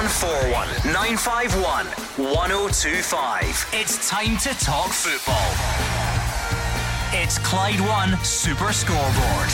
0141 951 1025. It's time to talk football. It's Clyde One Super Scoreboard.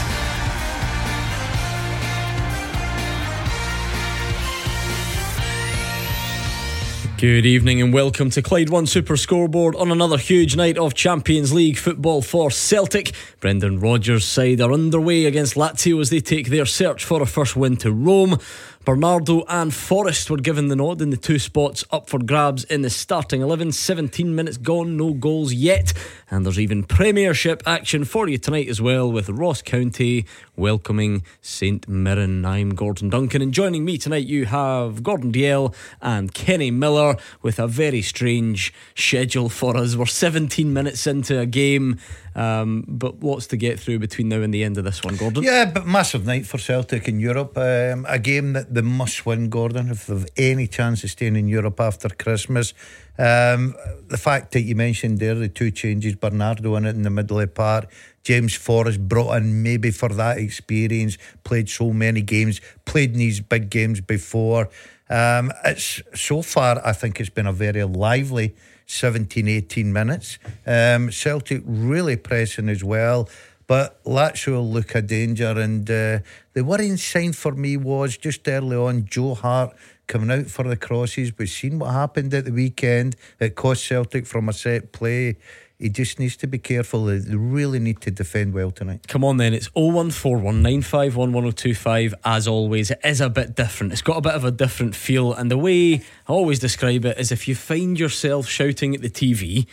Good evening and welcome to Clyde One Super Scoreboard on another huge night of Champions League football for Celtic. Brendan Rodgers' side are underway against Lazio as they take their search for a first win to Rome. Bernardo and Forrest were given the nod in the two spots up for grabs in the starting 11. 17 minutes gone, no goals yet. And there's even Premiership action for you tonight as well with Ross County welcoming St Mirren. I'm Gordon Duncan, and joining me tonight you have Gordon Dalziel and Kenny Miller with a very strange schedule for us. We're 17 minutes into a game um, but lots to get through between now and the end of this one, Gordon. Yeah, but massive night for Celtic in Europe. Um, a game that they must win, Gordon, if they've any chance of staying in Europe after Christmas. Um, the fact that you mentioned there, the two changes, Bernardo in it in the middle of the park, James Forrest brought in maybe for that experience, played so many games, played in these big games before. Um, it's so far, I think it's been a very lively 17, 18 minutes. Um, Celtic really pressing as well. But Lazio will look a danger. And uh, the worrying sign for me was just early on Joe Hart coming out for the crosses. We've seen what happened at the weekend. It cost Celtic from a set play he just needs to be careful. They really need to defend well tonight. Come on then, it's 01419511025 as always. It is a bit different. It's got a bit of a different feel and the way I always describe it is if you find yourself shouting at the TV,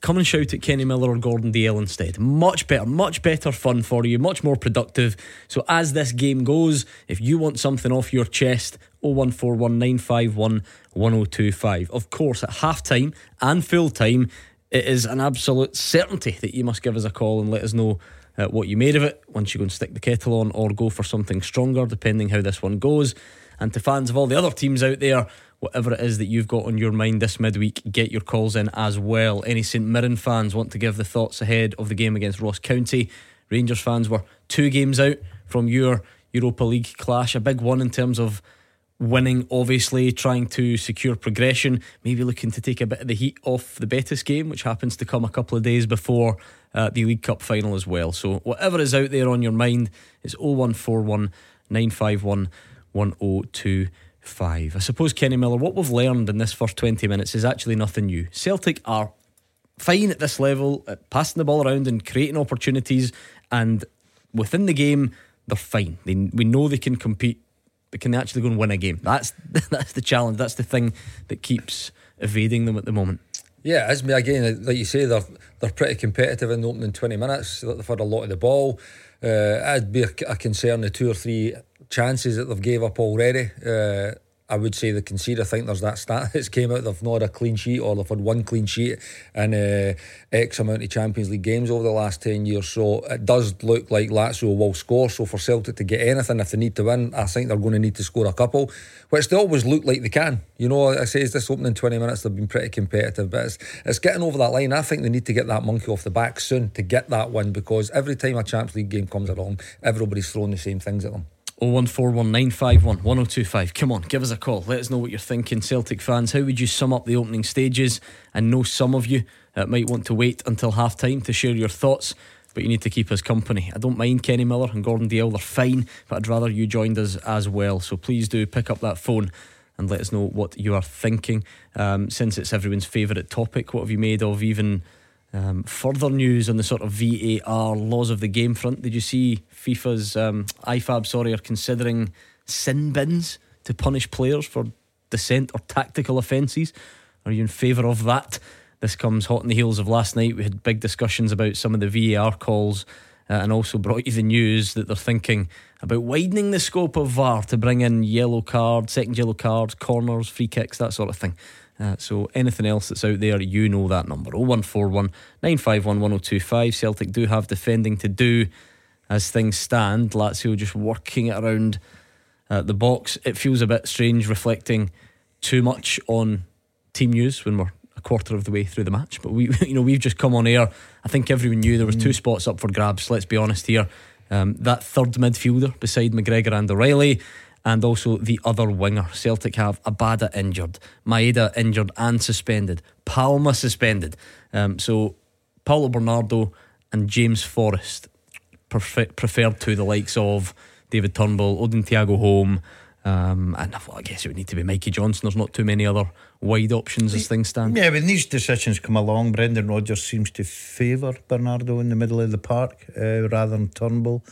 come and shout at Kenny Miller or Gordon Dalziel instead. Much better, much better fun for you, much more productive. So as this game goes, if you want something off your chest, 01419511025. Of course, at half time and full time, it is an absolute certainty that you must give us a call and let us know uh, what you made of it once you go and stick the kettle on or go for something stronger, depending how this one goes. And to fans of all the other teams out there, whatever it is that you've got on your mind this midweek, get your calls in as well. Any St Mirren fans want to give the thoughts ahead of the game against Ross County? Rangers fans were two games out from your Europa League clash, a big one in terms of winning, obviously, trying to secure progression, maybe looking to take a bit of the heat off the Betis game, which happens to come a couple of days before uh, the League Cup final as well. So, whatever is out there on your mind is 0141 951 1025. I suppose, Kenny Miller, what we've learned in this first 20 minutes is actually nothing new. Celtic are fine at this level, at passing the ball around and creating opportunities, and within the game, they're fine. They, we know they can compete but can they actually go and win a game? That's that's the challenge. That's the thing that keeps evading them at the moment. Yeah, as me again, like you say, they're they're pretty competitive in the opening twenty minutes. They've had a lot of the ball. Uh, I'd be a, a concern the two or three chances that they've gave up already. Uh, I would say the concede. I think there's that stat that's came out. They've not had a clean sheet or they've had one clean sheet in uh, X amount of Champions League games over the last 10 years. So it does look like Lazio will score. So for Celtic to get anything, if they need to win, I think they're going to need to score a couple, which they always look like they can. You know, I say is this opening 20 minutes, they've been pretty competitive, but it's, it's getting over that line. I think they need to get that monkey off the back soon to get that win because every time a Champions League game comes along, everybody's throwing the same things at them. 01419511025. Come on, give us a call. Let us know what you're thinking, Celtic fans. How would you sum up the opening stages? I know some of you uh, might want to wait until half time to share your thoughts, but you need to keep us company. I don't mind Kenny Miller and Gordon Dalziel, they're fine, but I'd rather you joined us as well. So please do pick up that phone and let us know what you are thinking. Um, since it's everyone's favourite topic, what have you made of even um, further news on the sort of VAR laws of the game front? Did you see FIFA's um, IFAB? Sorry, are considering sin bins to punish players for dissent or tactical offences. Are you in favour of that? This comes hot in the heels of last night. We had big discussions about some of the VAR calls. Uh, and also brought you the news that they're thinking about widening the scope of VAR to bring in yellow cards, second yellow cards, corners, free kicks, that sort of thing. Uh, so anything else that's out there, you know that number 0141 951 1025. Celtic do have defending to do as things stand. Lazio just working it around uh, the box. It feels a bit strange reflecting too much on team news when we're a quarter of the way through the match. But we, you know, we've just come on air. I think everyone knew there was two mm. spots up for grabs. Let's be honest here. Um, that third midfielder beside McGregor and O'Riley and also the other winger. Celtic have Abada injured, Maeda injured and suspended, Palma suspended. Um, so Paulo Bernardo and James Forrest prefer- preferred to the likes of David Turnbull, Odin Thiago Holm. Um, and I guess it would need to be Mikey Johnston. There's not too many other wide options as things stand. Yeah, when these decisions come along, Brendan Rodgers seems to favour Bernardo in the middle of the park uh, rather than Turnbull.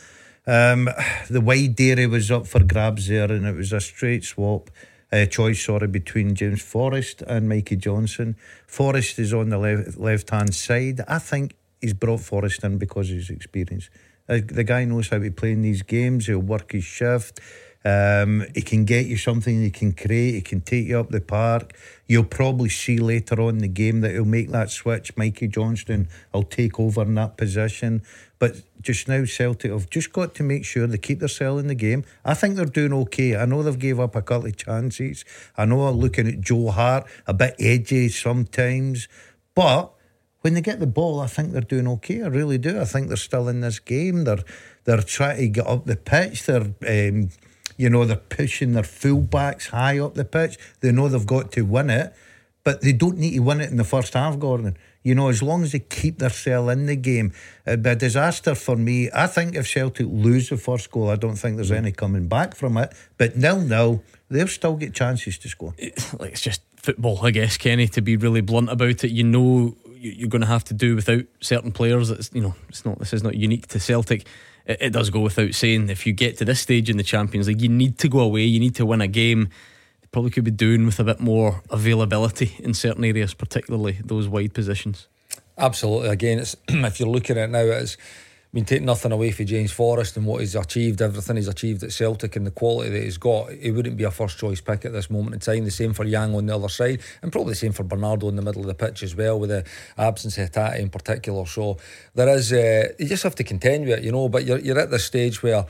Um, the wide area was up for grabs there, and it was a straight swap. Uh, choice, sorry, between James Forrest and Mikey Johnston. Forrest is on the left left hand side. I think he's brought Forrest in because of his experience. Uh, the guy knows how to play in these games. He'll work his shift. Um, can get you something he can create, he can take you up the park. You'll probably see later on the game that he'll make that switch. Mikey Johnston will take over in that position. But just now, Celtic have just got to make sure they keep their cell in the game. I think they're doing okay. I know they've gave up a couple of chances. I know I'm looking at Joe Hart, a bit edgy sometimes. But when they get the ball, I think they're doing okay. I really do. I think they're still in this game. They're they're trying to get up the pitch. They're um, you know, they're pushing their fullbacks high up the pitch. They know they've got to win it, but they don't need to win it in the first half, Gordon. You know, as long as they keep their cell in the game, it'd be a disaster for me. I think if Celtic lose the first goal, I don't think there's mm. any coming back from it. But nil nil, they've still got chances to score. It's just football, I guess, Kenny. To be really blunt about it, you know, you're going to have to do without certain players. It's you know, it's not. This is not unique to Celtic it, it does go without saying if you get to this stage in the Champions League, you need to go away, you need to win a game. probably could be doing with a bit more availability in certain areas, particularly those wide positions. Absolutely. Again, it's if you're looking at it now, it's mean, take nothing away from James Forrest and what he's achieved, everything he's achieved at Celtic and the quality that he's got, he wouldn't be a first choice pick at this moment in time. The same for Yang on the other side, and probably the same for Bernardo in the middle of the pitch as well, with the absence of Hatate in particular. So there is, uh, you just have to contend with it, you know. But you're, you're at this stage where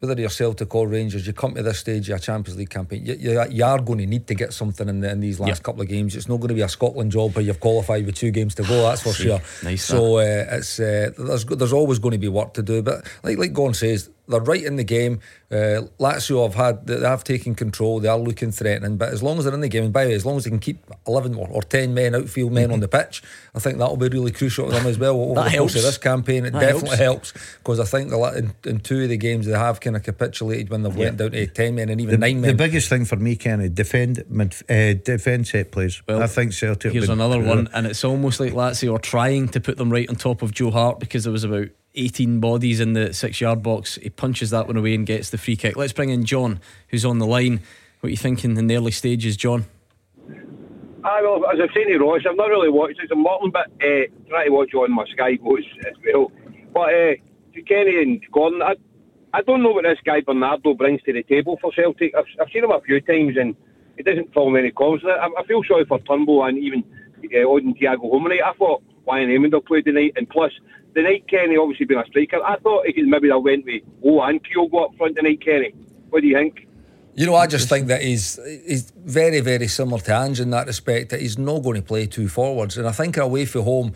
whether you're Celtic or Rangers, you come to this stage of your Champions League campaign, you, you, you are going to need to get something in, the, in these last yep. couple of games. It's not going to be a Scotland job where you've qualified with two games to go, that's for sure. Nice so uh, it's uh, there's there's always going to be work to do. But like like Gordon says, they're right in the game. Uh, Lazio have had they have taken control. They are looking threatening, but as long as they're in the game, and by the way, as long as they can keep eleven or, or ten men outfield men mm-hmm. on the pitch, I think that will be really crucial to them as well over that the helps. course of this campaign. It that definitely helps because I think the, in, in, two of the games they have kind of capitulated when they've yeah. went down to ten men and even the, nine men. The biggest thing for me, Kenny, defend uh, defend set plays. Well, I think Celtic. Here's another one, and it's almost like Lazio are trying to put them right on top of Joe Hart because there was about 18 bodies in the six yard box. He punches that one away and gets the free kick. Let's bring in John, who's on the line. What are you thinking in the early stages, John? I well, as I've seen to Ross, I've not really watched it. I'm watching, but uh, trying to watch on my Sky Goes as well. But uh, to Kenny and Gordon, I, I don't know what this guy Bernardo brings to the table for Celtic. I've, I've seen him a few times and he doesn't fill many calls. I, I feel sorry for Turnbull and even uh, Odin Thiago Holm. I thought Ryan Amond played tonight, and plus the night Kenny obviously being a striker, I thought he maybe have went with Oh and Kyogo up front tonight, Kenny. What do you think? You know, I just think that he's he's very, very similar to Ange in that respect, that he's not going to play two forwards. And I think away from home,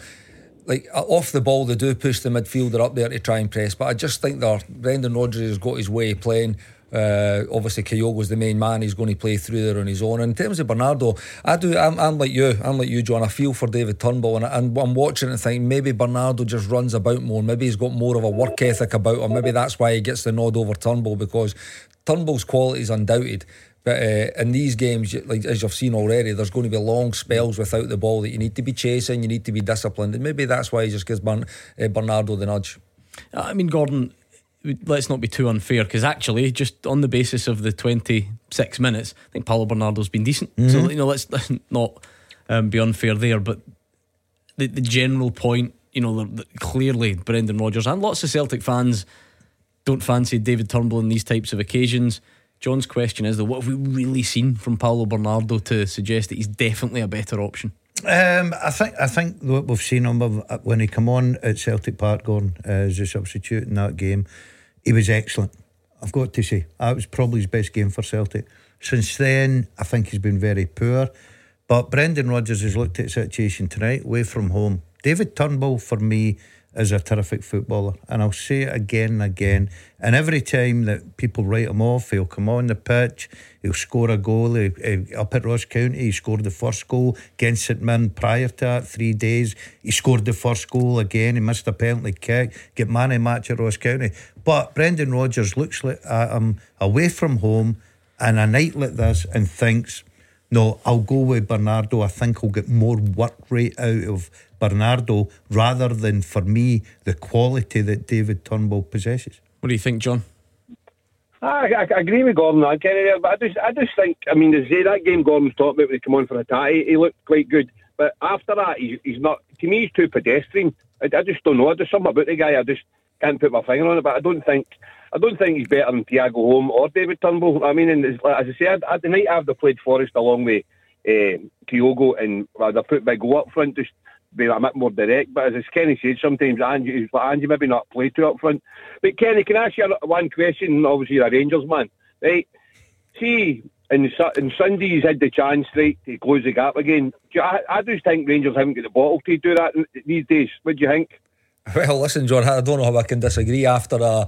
like uh, off the ball, they do push the midfielder up there to try and press. But I just think that Brendan Rodgers has got his way playing. Uh, obviously, Kyogo's the main man. He's going to play through there on his own. And in terms of Bernardo, I do. I'm, I'm like you. I'm like you, John. I feel for David Turnbull, and, and I'm watching and thinking maybe Bernardo just runs about more. Maybe he's got more of a work ethic about him. Maybe that's why he gets the nod over Turnbull because Turnbull's quality is undoubted. But uh, in these games, like as you've seen already, there's going to be long spells without the ball that you need to be chasing, you need to be disciplined, and maybe that's why he just gives Bern, uh, Bernardo the nudge. I mean, Gordon, let's not be too unfair because actually, just on the basis of the 26 minutes, I think Paulo Bernardo's been decent. Mm-hmm. So, you know, let's, let's not um, be unfair there. But the, the general point, you know, the, the, clearly Brendan Rodgers and lots of Celtic fans don't fancy David Turnbull in these types of occasions. John's question is, though, what have we really seen from Paulo Bernardo to suggest that he's definitely a better option? Um, I think I think what we've seen him when he come on at Celtic Park, Gordon, uh, as a substitute in that game, he was excellent. I've got to say that was probably his best game for Celtic. Since then, I think he's been very poor. But Brendan Rodgers has looked at the situation tonight, away from home. David Turnbull, for me, is a terrific footballer. And I'll say it again and again. And every time that people write him off, he'll come on the pitch, he'll score a goal. He, he, up at Ross County, he scored the first goal against St Mirren prior to that, three days. He scored the first goal again. He missed a penalty kick, get man of match at Ross County. But Brendan Rodgers looks at him away from home and a night like this and thinks, no, I'll go with Bernardo. I think I'll get more work rate out of Bernardo rather than for me the quality that David Turnbull possesses. What do you think, John? I, I, I agree with Gordon on Kenny there, but I just I just think I mean, say that game Gordon's talking about when he came on for a tie, he, he looked quite good. But after that, he's, he's not. To me, he's too pedestrian. I, I just don't know. There's something about the guy. I just can't put my finger on it. But I don't think I don't think he's better than Thiago Holm or David Turnbull. I mean, and as I say, at, at the night after played Forrest along with uh, Kyogo and rather they put Big O up front, just be a bit more direct. But as Kenny said, sometimes Ange, Ange maybe not play too up front. But Kenny, can I ask you one question? Obviously, you're a Rangers man, right? See, in, in Sunday he's had the chance, right, to close the gap again. I, I just think Rangers haven't got the bottle to do that these days. What do you think? Well, listen, John, I don't know how I can disagree after a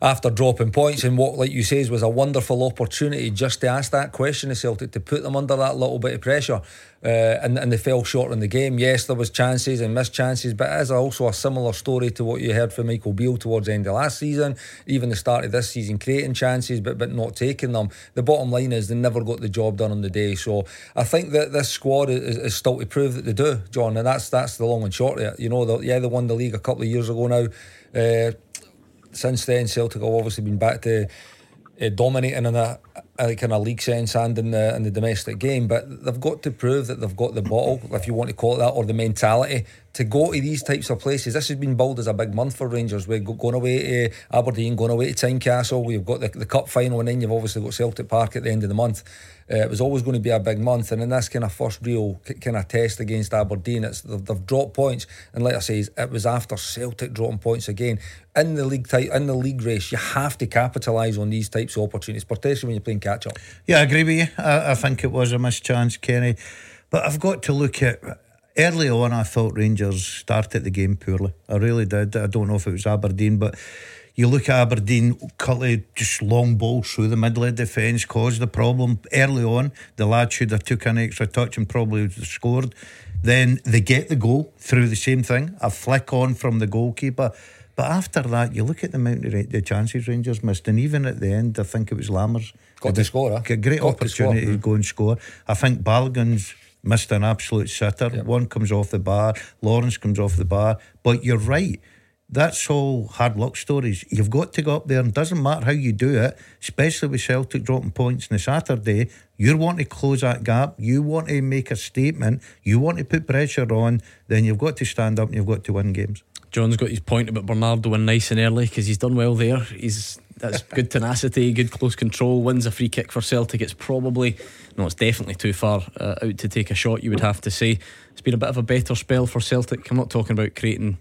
after dropping points and what, like you says, was a wonderful opportunity just to ask that question of Celtic to put them under that little bit of pressure. Uh, and, and they fell short in the game. Yes, there was chances and missed chances, but it is also a similar story to what you heard from Michael Beale towards the end of last season, even the start of this season, creating chances but but not taking them. The bottom line is they never got the job done on the day. So I think that this squad is, is still to prove that they do, John, and that's that's the long and short of it. You know, yeah, they won the league a couple of years ago now. Uh, since then, Celtic have obviously been back to uh, dominating in a, a kind of league sense and in the in the domestic game. But they've got to prove that they've got the bottle, if you want to call it that, or the mentality to go to these types of places. This has been billed as a big month for Rangers. We're going away to Aberdeen, going away to Tynecastle. We've got the, the cup final, and then you've obviously got Celtic Park at the end of the month. Uh, it was always going to be a big month, and in this kind of first real kind of test against Aberdeen, it's they've, they've dropped points, and like I say, it was after Celtic dropping points again in the league type in the league race. You have to capitalise on these types of opportunities, particularly when you're playing catch up. Yeah, I agree with you. I, I think it was a missed chance, Kenny, but I've got to look at early on. I thought Rangers started the game poorly. I really did. I don't know if it was Aberdeen, but you look at Aberdeen, Cutley just long balls through the middle of defence caused the problem early on. The lad should have took an extra touch and probably scored. Then they get the goal through the same thing, a flick on from the goalkeeper. But after that, you look at the amount of the chances Rangers missed, and even at the end, I think it was Lammers got to score. Huh? A great got opportunity to, to, go and score. I think Balogun's missed an absolute sitter. Yep. One comes off the bar, Lawrence comes off the bar. But you're right that's all hard luck stories. You've got to go up there, and doesn't matter how you do it, especially with Celtic dropping points on the Saturday. You want to close that gap. You want to make a statement. You want to put pressure on. Then you've got to stand up and you've got to win games. John's got his point about Bernardo and nice and early because he's done well there. He's that's good tenacity, good close control. Wins a free kick for Celtic. It's probably no, it's definitely too far uh, out to take a shot. You would have to say it's been a bit of a better spell for Celtic. I'm not talking about creating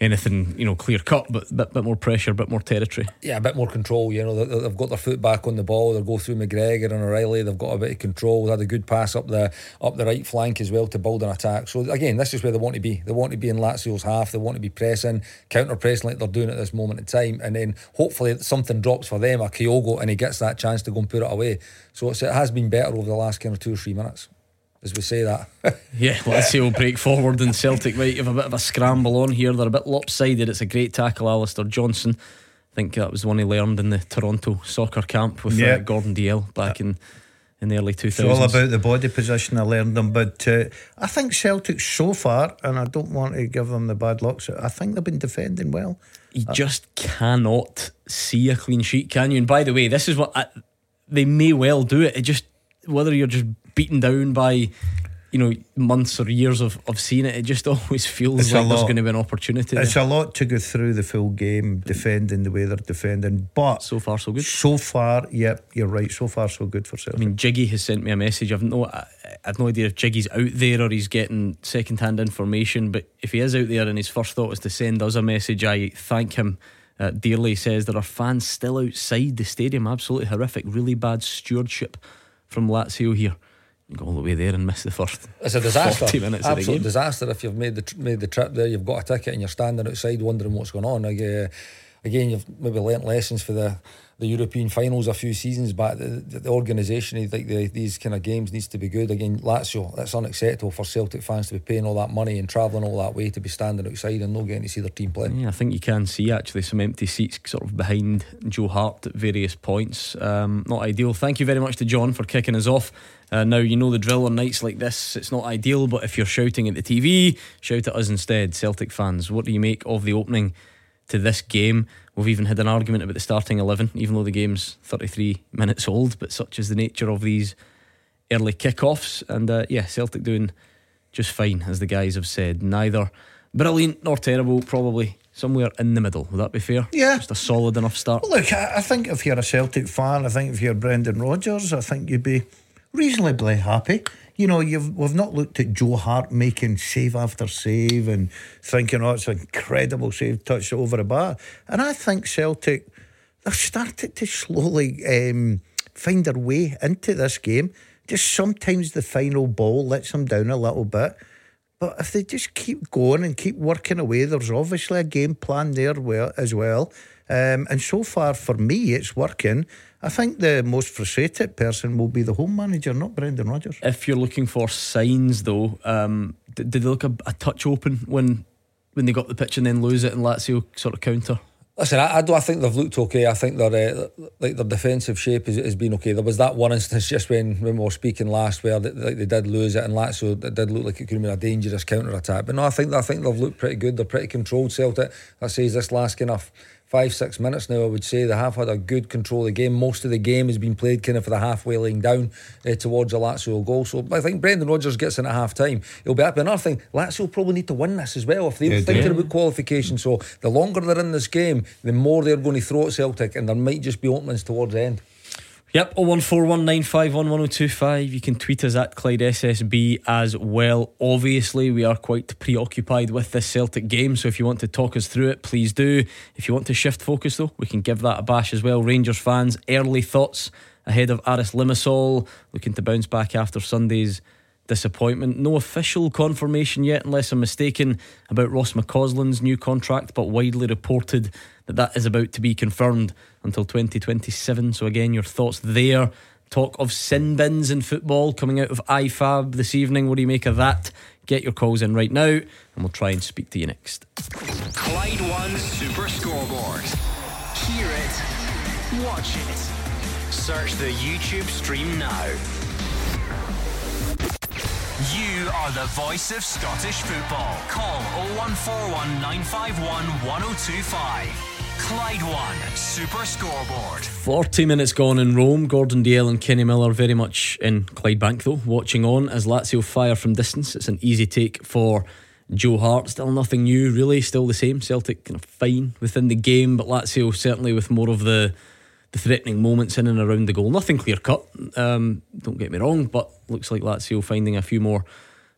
anything you know clear cut, but a bit, bit more pressure, a bit more territory. Yeah, a bit more control. You know, they've got their foot back on the ball. They'll go through McGregor and O'Riley. They've got a bit of control. They had a good pass up the up the right flank as well to build an attack. So again, this is where they want to be. They want to be in Lazio's half. They want to be pressing, counter pressing like they're doing at this moment in time, and then hopefully something drops for them, a Kyogo, and he gets that chance to go and put it away. So it has been better over the last kind of two or three minutes as we say that. yeah, let's see. We'll break forward and Celtic might have a bit of a scramble on here. They're a bit lopsided. It's a great tackle, Alistair Johnston. I think that was one he learned in the Toronto soccer camp with uh, Gordon Dalziel back in in the early 2000s. It's all about the body position I learned them, but uh, I think Celtic so far, and I don't want to give them the bad luck, so I think they've been defending well. You uh, just cannot see a clean sheet, can you? And by the way, this is what I, they may well do it. It just whether you're just beaten down by you know months or years of, of seeing it, it just always feels it's like there's going to be an opportunity. It's there. a lot to go through the full game defending the way they're defending, but so far so good. So far, yep, you're right. So far so good for Celtic. I mean, Jiggy has sent me a message. I've no, I've no idea if Jiggy's out there or he's getting second hand information. But if he is out there and his first thought is to send us a message, I thank him. Uh, dearly says there are fans still outside the stadium. Absolutely horrific. Really bad stewardship from Lazio here go all the way there and miss the first. It's a disaster. 40 minutes Absolute of the game. disaster if you've made the tr- made the trip there. You've got a ticket and you're standing outside wondering what's going on. Uh, again, you've maybe learnt lessons for the, the European finals a few seasons back. The, the, the organisation, like the, these kind of games, needs to be good. Again, Lazio, that's unacceptable for Celtic fans to be paying all that money and travelling all that way to be standing outside and not getting to see their team play. Yeah, I think you can see actually some empty seats sort of behind Joe Hart at various points. Um, not ideal. Thank you very much to John for kicking us off. Uh, now you know the drill on nights like this. It's not ideal, but if you're shouting at the TV, shout at us instead, Celtic fans. What do you make of the opening to this game? We've even had an argument about the starting eleven, even though the game's 33 minutes old. But such is the nature of these early kickoffs, and uh, yeah, Celtic doing just fine, as the guys have said. Neither brilliant nor terrible, probably somewhere in the middle. Would that be fair? Yeah. Just a solid enough start. Well, look, I, I think if you're a Celtic fan, I think if you're Brendan Rodgers, I think you'd be reasonably happy. You know, you've we've not looked at Joe Hart making save after save and thinking, oh, it's an incredible save touch over the bar. And I think Celtic they've started to slowly um, find their way into this game. Just sometimes the final ball lets them down a little bit. But if they just keep going and keep working away, there's obviously a game plan there as well. Um, and so far, for me, it's working. I think the most frustrated person will be the home manager, not Brendan Rodgers. If you're looking for signs, though, um, did, did they look a, a touch open when when they got the pitch and then lose it and Lazio sort of counter? Listen, I, I do. I think they've looked okay. I think their uh, like their defensive shape has, has been okay. There was that one instance just when, when we were speaking last where they, like they did lose it, and Lazio it did look like it could have been a dangerous counter attack. But no, I think I think they've looked pretty good. They're pretty controlled. Celtic. That says this last kind of five six minutes now. I would say they have had a good control of the game. Most of the game has been played kind of for the halfway laying down uh, towards a Lazio goal. So I think Brendan Rodgers gets in at half time. He'll be happy. Another thing, Lazio probably need to win this as well if they're Yeah, thinking about qualification. So the longer they're in this game, the more they're going to throw at Celtic, and there might just be openings towards the end. Yep, 01419511025. You can tweet us at Clyde SSB as well. Obviously, we are quite preoccupied with this Celtic game, so if you want to talk us through it, please do. If you want to shift focus, though, we can give that a bash as well. Rangers fans, early thoughts ahead of Aris Limassol, looking to bounce back after Sunday's disappointment. No official confirmation yet, unless I'm mistaken, about Ross McCausland's new contract, but widely reported that that is about to be confirmed until 2027. So, again, your thoughts there. Talk of sin bins in football coming out of IFAB this evening. What do you make of that? Get your calls in right now, and we'll try and speak to you next. Clyde One Super Scoreboard. Hear it, watch it. Search the YouTube stream now. You are the voice of Scottish football. Call 0141 951 1025. Clyde One Super Scoreboard. 40 minutes gone in Rome. Gordon Dalziel and Kenny Miller very much in Clydebank, though, watching on as Lazio fire from distance. It's an easy take for Joe Hart. Still nothing new, really. Still the same. Celtic kind of fine within the game, but Lazio certainly with more of the the threatening moments in and around the goal. Nothing clear cut, um, don't get me wrong, but looks like Lazio finding a few more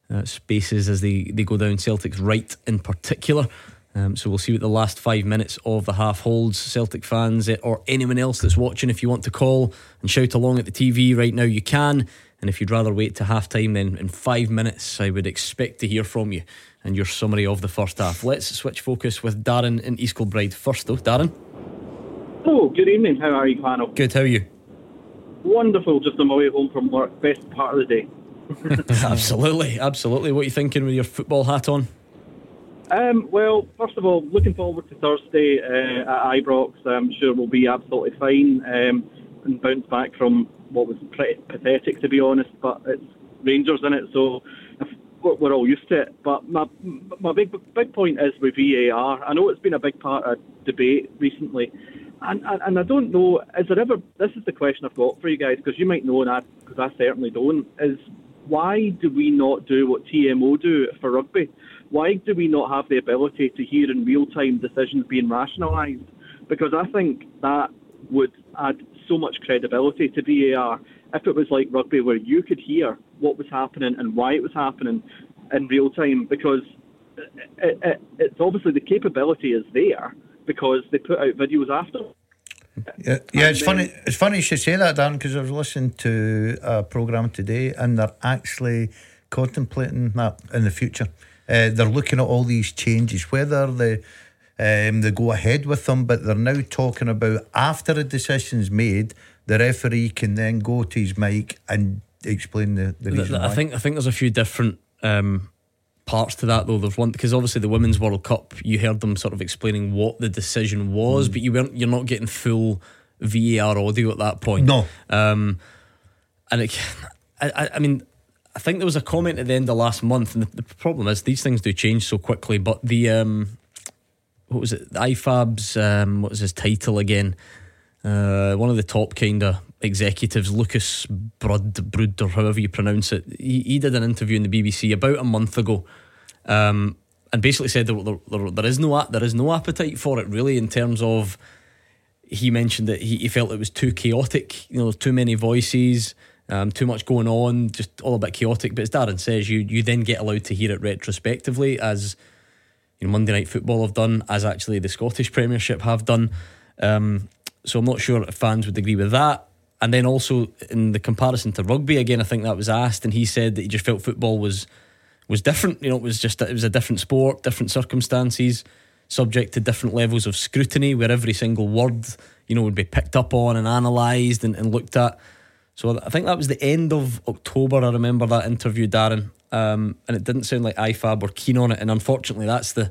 uh, spaces as they, they go down Celtic's right in particular. Um, so we'll see what the last five minutes of the half holds. Celtic fans eh, or anyone else that's watching, if you want to call and shout along at the TV right now, you can. And if you'd rather wait to half time, then in five minutes, I would expect to hear from you and your summary of the first half. Let's switch focus with Darren in East Kilbride first, though. Darren, Oh, good evening. How are you, panel? good. How are you? Wonderful. Just on my way home from work. Best part of the day. absolutely, absolutely. What are you thinking with your football hat on? Um, well, first of all, looking forward to Thursday uh, at Ibrox. I'm sure we'll be absolutely fine um, and bounce back from what was pretty pathetic, to be honest. But it's Rangers in it, so we're all used to it. But my my big big point is with VAR. I know it's been a big part of debate recently, and and, and I don't know. Is there ever? This is the question I've got for you guys because you might know, and I because I certainly don't. Is why do we not do what TMO do for rugby? Why do we not have the ability to hear in real time decisions being rationalised? Because I think that would add so much credibility to VAR if it was like rugby where you could hear what was happening and why it was happening in real time because it, it, it's obviously the capability is there because they put out videos after. Yeah, yeah it's funny. It's funny you should say that, Dan, because I was listening to a program today, and they're actually contemplating that in the future. Uh, they're looking at all these changes, whether they um, they go ahead with them, but they're now talking about after a decision's made, the referee can then go to his mic and explain the, the reason. I why. think I think there's a few different um, parts to that though. There's one because obviously the Women's World Cup, you heard them sort of explaining what the decision was, Mm. but you weren't. You're not getting full VAR audio at that point. No. Um, and it, I, I mean, I think there was a comment at the end of last month, and the, the problem is these things do change so quickly. But the um, what was it? The IFAB's um, what was his title again? Uh, one of the top kind of executives, Lukas Brud, Brud, or however you pronounce it. He, he did an interview in the BBC about a month ago, um, and basically said there, there, there, is no there is no appetite for it really in terms of. He mentioned that he, he felt it was too chaotic. You know, too many voices, um, too much going on, just all a bit chaotic. But as Darren says, you you then get allowed to hear it retrospectively as you know, Monday Night Football have done, as actually the Scottish Premiership have done. Um, so I'm not sure if fans would agree with that. And then also in the comparison to rugby, again, I think that was asked, and he said that he just felt football was was different. You know, it was just it was a different sport, different circumstances, subject to different levels of scrutiny, where every single word you know would be picked up on and analysed and, and looked at. So I think that was the end of October. I remember that interview, Darren, um, and it didn't sound like IFAB were keen on it. And unfortunately, that's the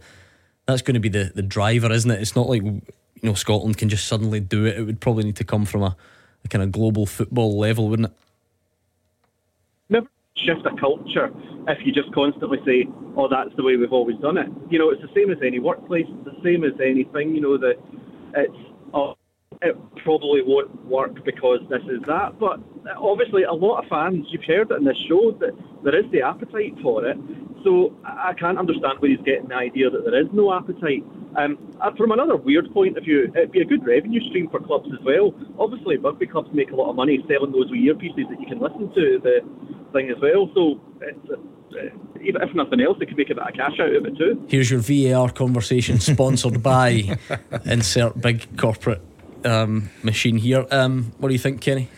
that's going to be the the driver, isn't it? It's not like you know Scotland can just suddenly do it. It would probably need to come from a, a kind of global football level, wouldn't it? never shift a culture if you just constantly say, "Oh, that's the way we've always done it." You know, it's the same as any workplace. It's the same as anything. You know that it's oh, it probably won't work because this is that. But obviously, a lot of fans, you've heard it in this show that there is the appetite for it. So I can't understand where he's getting the idea that there is no appetite. Um, uh, from another weird point of view, it'd be a good revenue stream for clubs as well. Obviously, rugby clubs make a lot of money selling those wee earpieces that you can listen to the thing as well. So it's, uh, even if nothing else, they could make a bit of cash out of it too. Here's your VAR conversation sponsored by insert big corporate um, machine here. Um, what do you think, Kenny?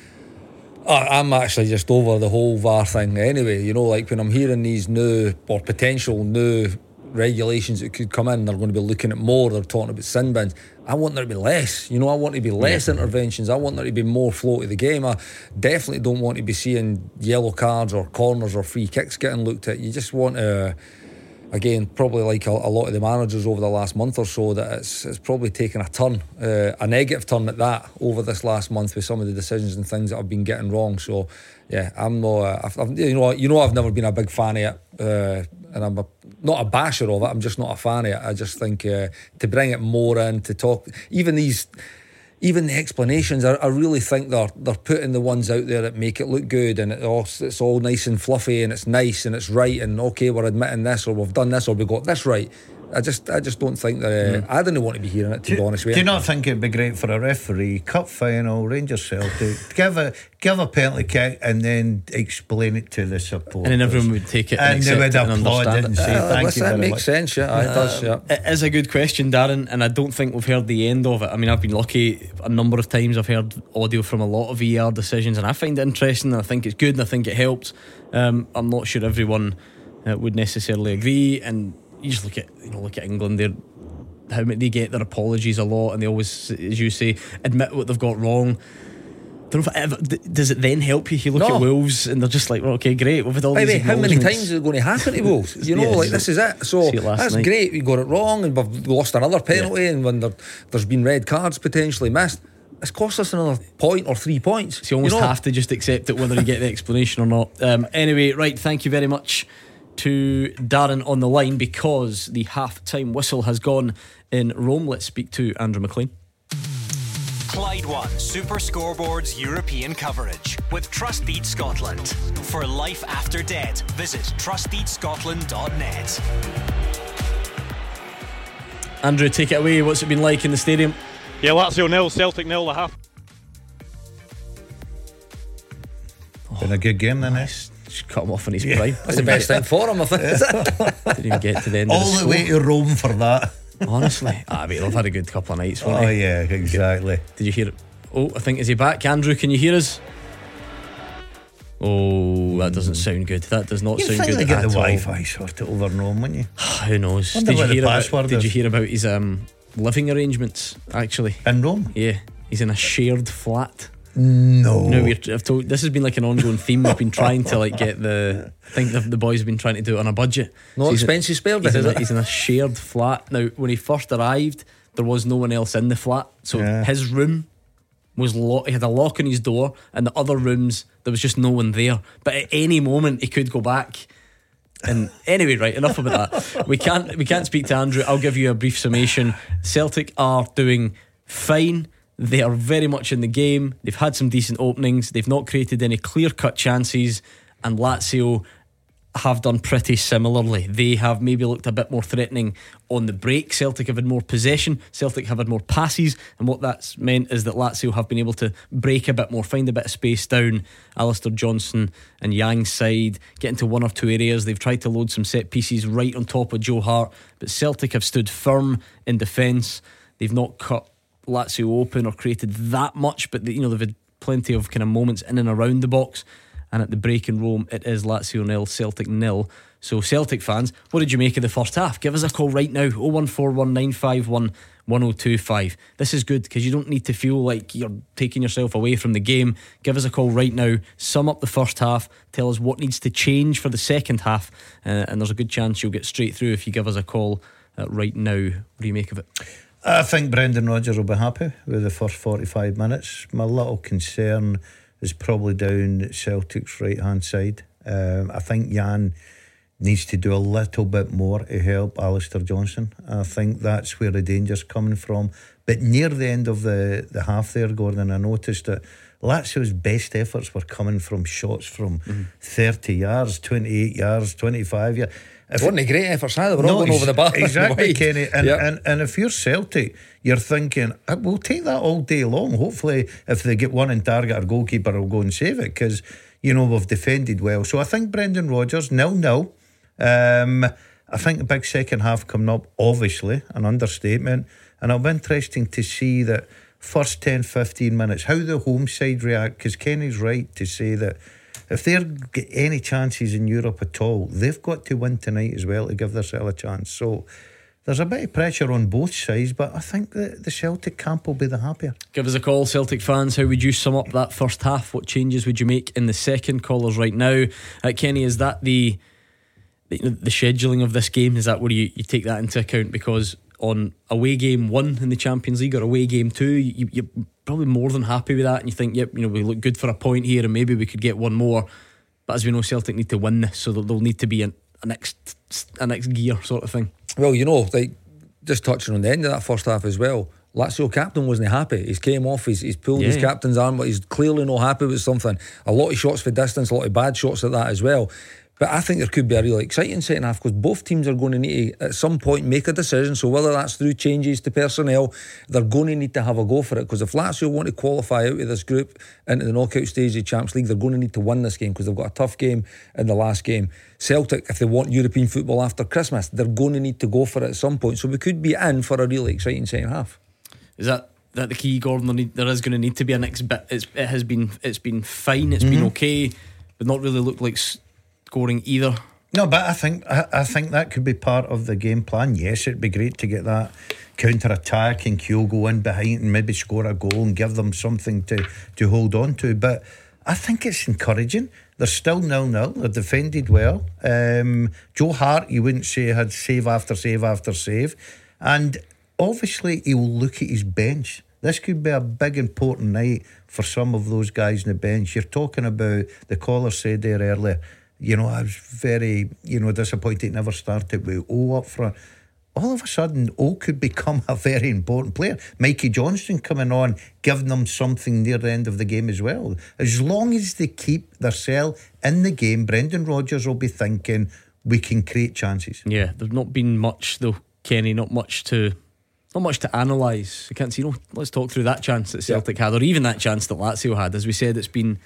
I'm actually just over the whole VAR thing anyway. You know, like when I'm hearing these new or potential new regulations that could come in, they're going to be looking at more, they're talking about sin bins. I want there to be less. You know, I want to be less interventions. I want there to be more flow to the game. I definitely don't want to be seeing yellow cards or corners or free kicks getting looked at. You just want to again, probably like a, a lot of the managers over the last month or so, that it's it's probably taken a turn, uh, a negative turn at that over this last month with some of the decisions and things that I've been getting wrong. So, yeah, I'm not. Uh, I've, I've, you know, you know, I've never been a big fan of it, uh, and I'm a, not a basher of it. I'm just not a fan of it. I just think uh, to bring it more in to talk, even these even the explanations, I, I really think they're they're putting the ones out there that make it look good and it, oh, it's all nice and fluffy and it's nice and it's right and okay, we're admitting this or we've done this or we got this right. I just I just don't think that uh, I didn't want to be hearing it to be honest with you, Do you. you not think it'd be great for a referee cup final, Rangers Celtic, give a give a penalty kick and then explain it to the supporters, And then everyone would take it and and, they would it and applaud it and say Uh, thank listen, you that makes much. sense, yeah, it does, yeah. It is a good question, Darren, and I don't think we've heard the end of it. I mean, I've been lucky a number of times. I've heard audio from a lot of VR decisions, and I find it interesting. And I think it's good, and I think it helps. Um, I'm not sure everyone uh, would necessarily agree, and you just look at you know look at England. They're how many they get their apologies a lot, and they always, as you say, admit what they've got wrong. Don't know if it ever, does it then help you? You look No. at Wolves, and they're just like, well, okay, great. We've had all By these way, how many times is it going to happen to Wolves? You know, Yeah, like so- this is it. So it that's night. great. We got it wrong and we've lost another penalty, and when there, there's been red cards potentially missed, it's cost us another point or three points. So you almost know? have to just accept it whether you get the explanation or not. Um, anyway, right, thank you very much to Darren on the line because the half time whistle has gone in Rome. Let's speak to Andrew McLean. Clyde One Super Scoreboard's European coverage with Trust Deed Scotland. For life after debt, visit trustdeedscotland.net. Andrew, take it away. What's it been like in the stadium? Yeah, Lazio nil, Celtic nil, the half. Been a good game then, eh? Just cut him off in his prime. That's the best thing for him, I think. is it? Didn't even get to the end of All the the way to Rome for that. Honestly, ah, mate, they've had a good couple of nights. Oh they? yeah, exactly. Did you hear it? Oh, I think is he back? Andrew, can you hear us? Oh, that doesn't sound good. That does not You sound think good they get at the all. Wi-Fi sorted over and on, wouldn't you? Who knows? Wonder Did you hear about? Did you hear about his um, living arrangements? Actually, In Rome? yeah, he's in a shared flat. No. No, we're, I've told this has been like an ongoing theme. We've been trying to like get the. I think the, the boys have been trying to do it on a budget. No he's in- expenses spared, He's, in a, he's in a shared flat now. When he first arrived, there was no one else in the flat, so Yeah. his room was locked. He had a lock on his door, and the other rooms there was just no one there. But at any moment, he could go back. And anyway, right, enough about that. We can't we can't speak to Andrew. I'll give you a brief summation. Celtic are doing fine. They are very much in the game. They've had some decent openings. They've not created any clear cut chances. And Lazio have done pretty similarly. They have maybe looked a bit more threatening on the break. Celtic have had more possession. Celtic have had more passes. And what that's meant is that Lazio have been able to break a bit more, find a bit of space down Alistair Johnston and Yang's side, get into one or two areas. They've tried to load some set pieces right on top of Joe Hart. But Celtic have stood firm in defence. They've not cut Lazio open or created that much, but they, you know they've had plenty of kind of moments in and around the box. And at the break in Rome, it is Lazio nil, Celtic nil. So Celtic fans, what did you make of the first half? Give us a call right now, 0141951 1025. This is good because you don't need to feel like you're taking yourself away from the game. Give us a call right now, sum up the first half, tell us what needs to change for the second half, uh, and there's a good chance you'll get straight through if you give us a call uh, right now. What do you make of it? I think Brendan Rodgers will be happy with the first 45 minutes. My little concern is probably down Celtic's right hand side. Um, I think Jan needs to do a little bit more to help Alistair Johnston. I think that's where the danger's coming from. But near the end of the, the half there, Gordon, I noticed that Lazio's best efforts were coming from shots from 30 yards, 28 yards, 25 yards. If Wasn't a great effort, either. We're all going over the bar. Exactly. Kenny. And, Yep. and and if you're Celtic, you're thinking, "Uh, we'll take that all day long. Hopefully, if they get one in target, our goalkeeper will go and save it because, you know, we've defended well. So I think Brendan Rodgers, nil nil. Um, I think the big second half coming up, obviously, an understatement. And it'll be interesting to see that first 10, 15 minutes, how the home side react. Because Kenny's right to say that if they're get any chances in Europe at all, they've got to win tonight as well to give themselves a chance. So there's a bit of pressure on both sides, but I think that the Celtic camp will be the happier. Give us a call, Celtic fans. How would you sum up that first half? What changes would you make in the second? Callers right now. Uh, Kenny, is that the, the the scheduling of this game? Is that where you, you take that into account? Because on away game one in the Champions League or away game two, you, you're probably more than happy with that, and you think, yep, you know, we look good for a point here, and maybe we could get one more. But as we know, Celtic need to win this, so there'll need to be a, a next a next gear sort of thing. Well, you know, like just touching on the end of that first half as well. Lazio captain wasn't happy. He's came off. He's, he's pulled his captain's arm, but he's clearly not happy with something. A lot of shots for distance, a lot of bad shots at that as well. But I think there could be a really exciting second half because both teams are going to need to at some point make a decision. So whether that's through changes to personnel, they're going to need to have a go for it. Because if Lazio want to qualify out of this group into the knockout stage of the Champions League, they're going to need to win this game because they've got a tough game in the last game. Celtic, if they want European football after Christmas, they're going to need to go for it at some point. So we could be in for a really exciting second half. Is that that the key, Gordon? There, need, there is going to need to be a next bit. It's, it has been it's been fine. It's been mm-hmm. okay, but not really looked like scoring either. No, but I think I, I think that could be part of the game plan. Yes, it'd be great to get that counter attack and Kyogo in behind and maybe score a goal and give them something to, to hold on to. But I think it's encouraging. They're still nil nil. They're defended well. Um, Joe Hart, you wouldn't say had save after save after save, and obviously he will look at his bench. This could be a big important night for some of those guys on the bench. You're talking about the caller said there earlier. You know, I was very, you know, disappointed never started with O up front. All of a sudden, O could become a very important player. Mikey Johnston coming on, giving them something near the end of the game as well. As long as they keep their cell in the game, Brendan Rodgers will be thinking we can create chances. Yeah, there's not been much though, Kenny. Not much to, not much to analyse. I can't see. No, let's talk through that chance that Celtic had, or even that chance that Lazio had. As we said, it's been,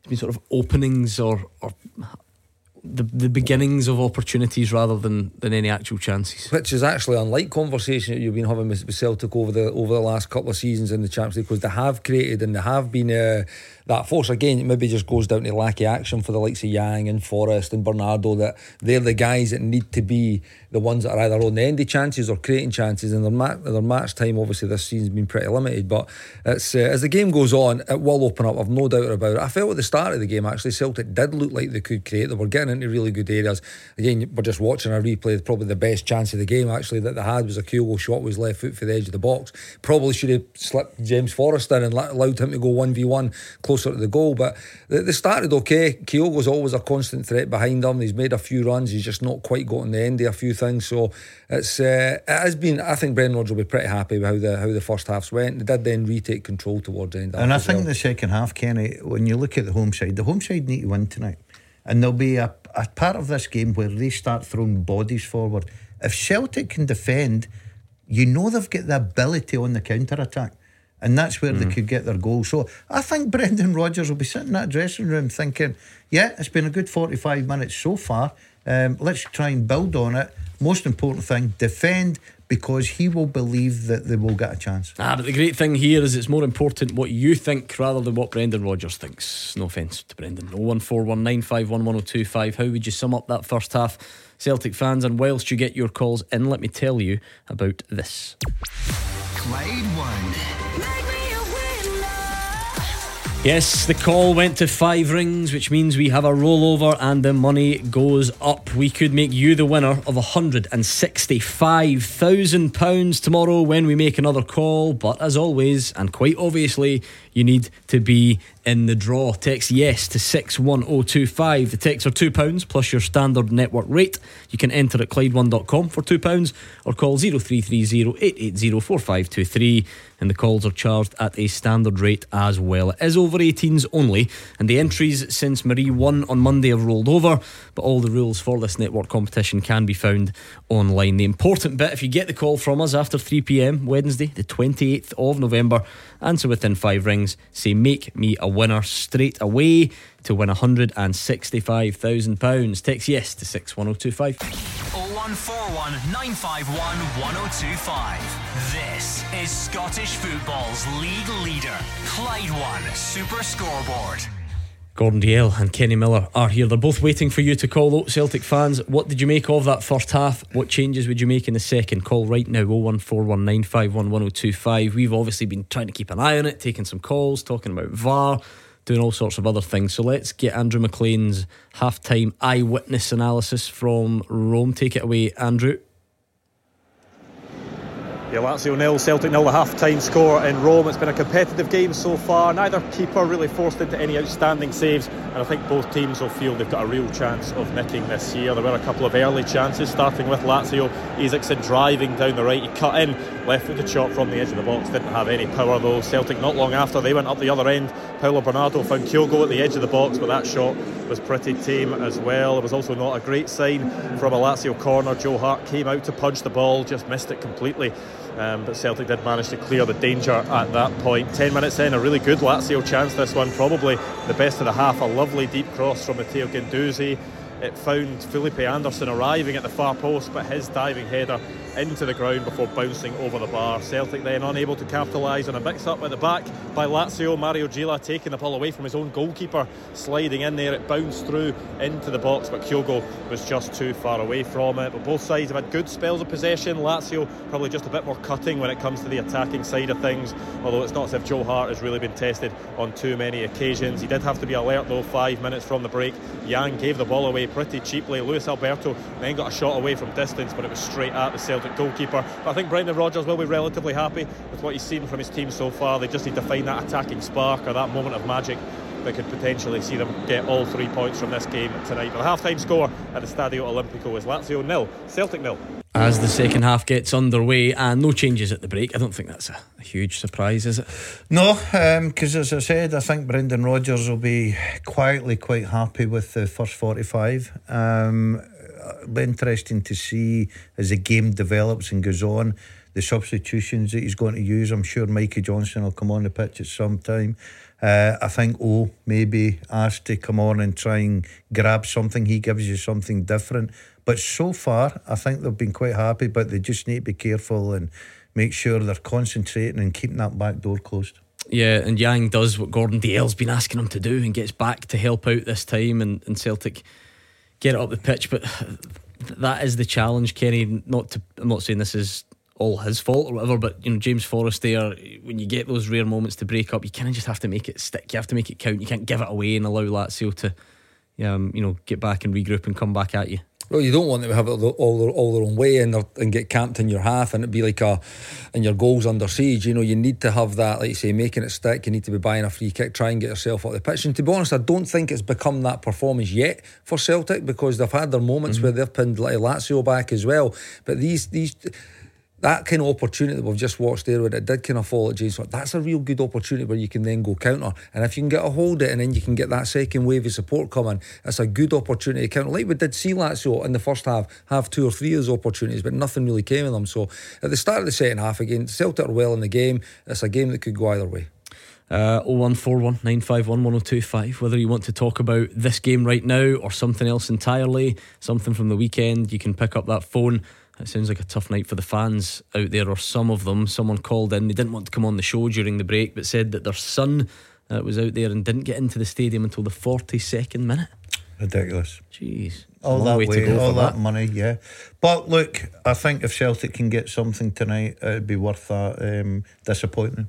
it's been sort of openings or or the, the beginnings of opportunities rather than, than any actual chances. Which is actually unlike conversation that you've been having with Celtic over the over the last couple of seasons in the Champions League because they have created and they have been uh, that force again. Maybe just goes down to lack of action for the likes of Yang and Forrest and Bernardo. That they're the guys that need to be the ones that are either on the end of chances or creating chances. And their, ma- their match time, obviously, this season's been pretty limited. But it's uh, as the game goes on, it will open up. I've no doubt about it. I felt at the start of the game actually Celtic did look like they could create. They were getting into really good areas. Again, we're just watching a replay. Probably the best chance of the game actually that they had was a Kyogo shot was left foot for the edge of the box. Probably should have slipped James Forrest in and allowed him to go one v one closer to the goal. But they started okay. Kyogo's always a constant threat behind him. He's made a few runs. He's just not quite gotten the end of a few things. So it's uh, it has been. I think Brendan Rodgers will be pretty happy with how the how the first halves went. They did then retake control towards the end. And I think well. the second half, Kenny, when you look at the home side, the home side need to win tonight, and there'll be a, a part of this game where they start throwing bodies forward. If Celtic can defend, you know they've got the ability on the counter attack. And that's where mm. they could get their goal. So I think Brendan Rodgers will be sitting in that dressing room thinking, yeah, it's been a good 45 minutes so far. Um, let's try and build on it. Most important thing, defend because he will believe that they will get a chance. Ah, but the great thing here is it's more important what you think rather than what Brendan Rodgers thinks. No offence to Brendan. 01419511025. How would you sum up that first half? Celtic fans, and whilst you get your calls in, let me tell you about this. Clyde One. Yes, the call went to five rings, which means we have a rollover and the money goes up. We could make you the winner of £165,000 tomorrow when we make another call. But as always, and quite obviously, you need to be in the draw. Text yes to 61025. The texts are £2 plus your standard network rate. You can enter at Clyde1.com for £2 or call 0330 and the calls are charged at a standard rate as well. It is over 18s only, and the entries since Marie won on Monday have rolled over, but all the rules for this network competition can be found online. The important bit if you get the call from us after 3 pm Wednesday, the 28th of November, answer within five rings, say make me a winner straight away to win £165,000. Text yes to 61025. 0141 951 1025. This is Scottish football's league leader, Clyde One Super Scoreboard. Gordon Dalziel and Kenny Miller are here. They're both waiting for you to call out Celtic fans. What did you make of that first half? What changes would you make in the second? Call right now 01419511025. We've obviously been trying to keep an eye on it, taking some calls, talking about VAR, doing all sorts of other things. So let's get Andrew McLean's halftime eyewitness analysis from Rome. Take it away, Andrew. Yeah, Lazio nil, Celtic nil, the half-time score in Rome. It's been a competitive game so far. Neither keeper really forced into any outstanding saves, and I think both teams will feel they've got a real chance of nicking this year. There were a couple of early chances, starting with Lazio. Isaksen driving down the right, he cut in, left with the chop from the edge of the box. Didn't have any power though. Celtic not long after they went up the other end. Paulo Bernardo found Kyogo at the edge of the box, but that shot was pretty tame as well. It was also not a great sign from a Lazio corner. Joe Hart came out to punch the ball, just missed it completely. Um, but Celtic did manage to clear the danger at that point. 10 minutes in, a really good Lazio chance, this one, probably the best of the half. A lovely deep cross from Matteo Guendouzi. It found Felipe Anderson arriving at the far post, but his diving header into the ground before bouncing over the bar. Celtic then unable to capitalise on a mix up at the back by Lazio. Mario Gila taking the ball away from his own goalkeeper, sliding in there. It bounced through into the box, but Kyogo was just too far away from it. But both sides have had good spells of possession. Lazio probably just a bit more cutting when it comes to the attacking side of things, although it's not as if Joe Hart has really been tested on too many occasions. He did have to be alert though, five minutes from the break. Yang gave the ball away pretty cheaply. Luis Alberto then got a shot away from distance, but it was straight at the Celtic Celtic goalkeeper. But I think Brendan Rodgers will be relatively happy with what he's seen from his team so far. They just need to find that attacking spark or that moment of magic that could potentially see them get all three points from this game tonight. But the half-time score at the Stadio Olimpico is Lazio nil, Celtic nil. As the second half gets underway and no changes at the break, I don't think that's a, a huge surprise, is it? No, because um, as I said, I think Brendan Rodgers will be quietly quite happy with the first 45. Um, be interesting to see as the game develops and goes on the substitutions that he's going to use. I'm sure Mikey Johnston will come on the pitch at some time. Uh, I think O maybe asked to come on and try and grab something. He gives you something different. But so far, I think they've been quite happy, but they just need to be careful and make sure they're concentrating and keeping that back door closed. Yeah, and Yang does what Gordon Dalziel's been asking him to do and gets back to help out this time and, and Celtic get it up the pitch. But that is the challenge, Kenny. Not to, I'm not saying this is all his fault or whatever, but you know, James Forrest there, when you get those rare moments to break up, you kind of just have to make it stick. You have to make it count. You can't give it away and allow Lazio to, um, you know, get back and regroup and come back at you. Well, you don't want them to have it all their, all their own way and, and get camped in your half and it be like a, and your goals under siege. You know, you need to have that, like you say, making it stick. You need to be buying a free kick, try and get yourself off the pitch. And to be honest, I don't think it's become that performance yet for Celtic because they've had their moments mm-hmm. where they've pinned like Lazio back as well. But these, these, that kind of opportunity that we've just watched there, where it did kind of fall at James, that's a real good opportunity where you can then go counter. And if you can get a hold of it and then you can get that second wave of support coming, it's a good opportunity to counter. Like we did see Lazio in the first half have two or three of those opportunities, but nothing really came of them. So at the start of the second half, again, Celtic are well in the game. It's a game that could go either way. Uh, 0141 951 1025. Whether you want to talk about this game right now or something else entirely, something from the weekend, you can pick up that phone it sounds like a tough night for the fans out there, or some of them. Someone called in, they didn't want to come on the show during the break, but said that their son uh, was out there and didn't get into the stadium until the 42nd minute. Ridiculous. Jeez. All that way, way all that, that, money, yeah. But look, I think if Celtic can get something tonight, it'd be worth that um, disappointment.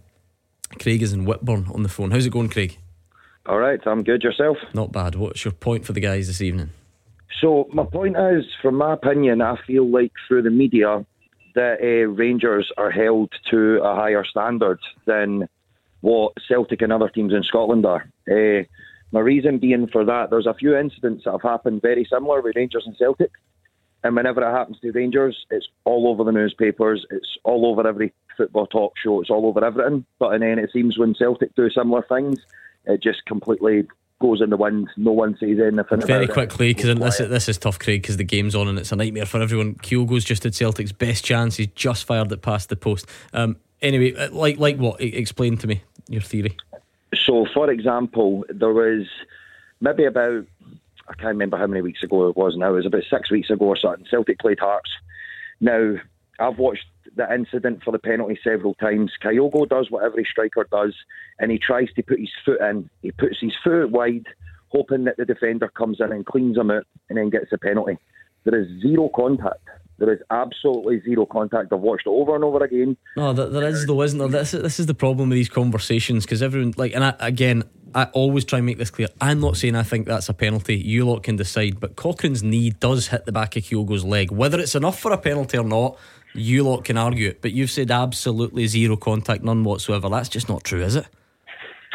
Craig is in Whitburn on the phone. How's it going, Craig? All right, I'm good. Yourself? Not bad. What's your point for the guys this evening? So my point is, from my opinion, I feel like through the media that uh, Rangers are held to a higher standard than what Celtic and other teams in Scotland are. Uh, my reason being for that, there's a few incidents that have happened very similar with Rangers and Celtic. And whenever it happens to Rangers, it's all over the newspapers, it's all over every football talk show, it's all over everything. But then it seems when Celtic do similar things, it just completely goes in the wind. No one says anything. Very quickly, because this, this is tough, Craig, because the game's on and it's a nightmare for everyone. Kyogo's just had Celtic's best chance. He's just fired it past the post. Um, anyway, uh, like like what? Explain to me your theory. So, for example, there was maybe about I can't remember how many weeks ago it was now. It was about six weeks ago or something. Celtic played Hearts. Now, I've watched the incident for the penalty several times. Kyogo does what every striker does, and he tries to put his foot in. He puts his foot wide, hoping that the defender comes in and cleans him out and then gets the penalty. There is zero contact. There is absolutely zero contact. I've watched it over and over again. No, there, there is though, isn't there? This, this is the problem with these conversations because everyone like, and I, again, I always try and make this clear. I'm not saying I think that's a penalty. You lot can decide, but Cochrane's knee does hit the back of Kyogo's leg. Whether it's enough for a penalty or not, you lot can argue it, but you've said absolutely zero contact, none whatsoever. That's just not true, is it?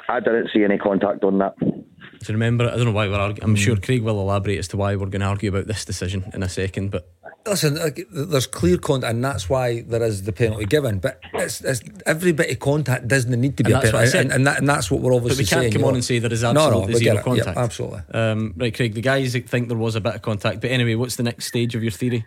I didn't see any contact on that. To remember, I don't know why we're arguing. I'm sure Craig will elaborate as to why we're going to argue about this decision in a second, but listen, there's clear contact, and that's why there is the penalty given. But it's, it's every bit of contact doesn't need to be and a penalty, and, and, that, and, that's what we're obviously saying. But we can't saying, come on and say there is absolutely no, no, zero contact. Yeah, absolutely. Um, right, Craig. The guys think there was a bit of contact, but anyway, what's the next stage of your theory?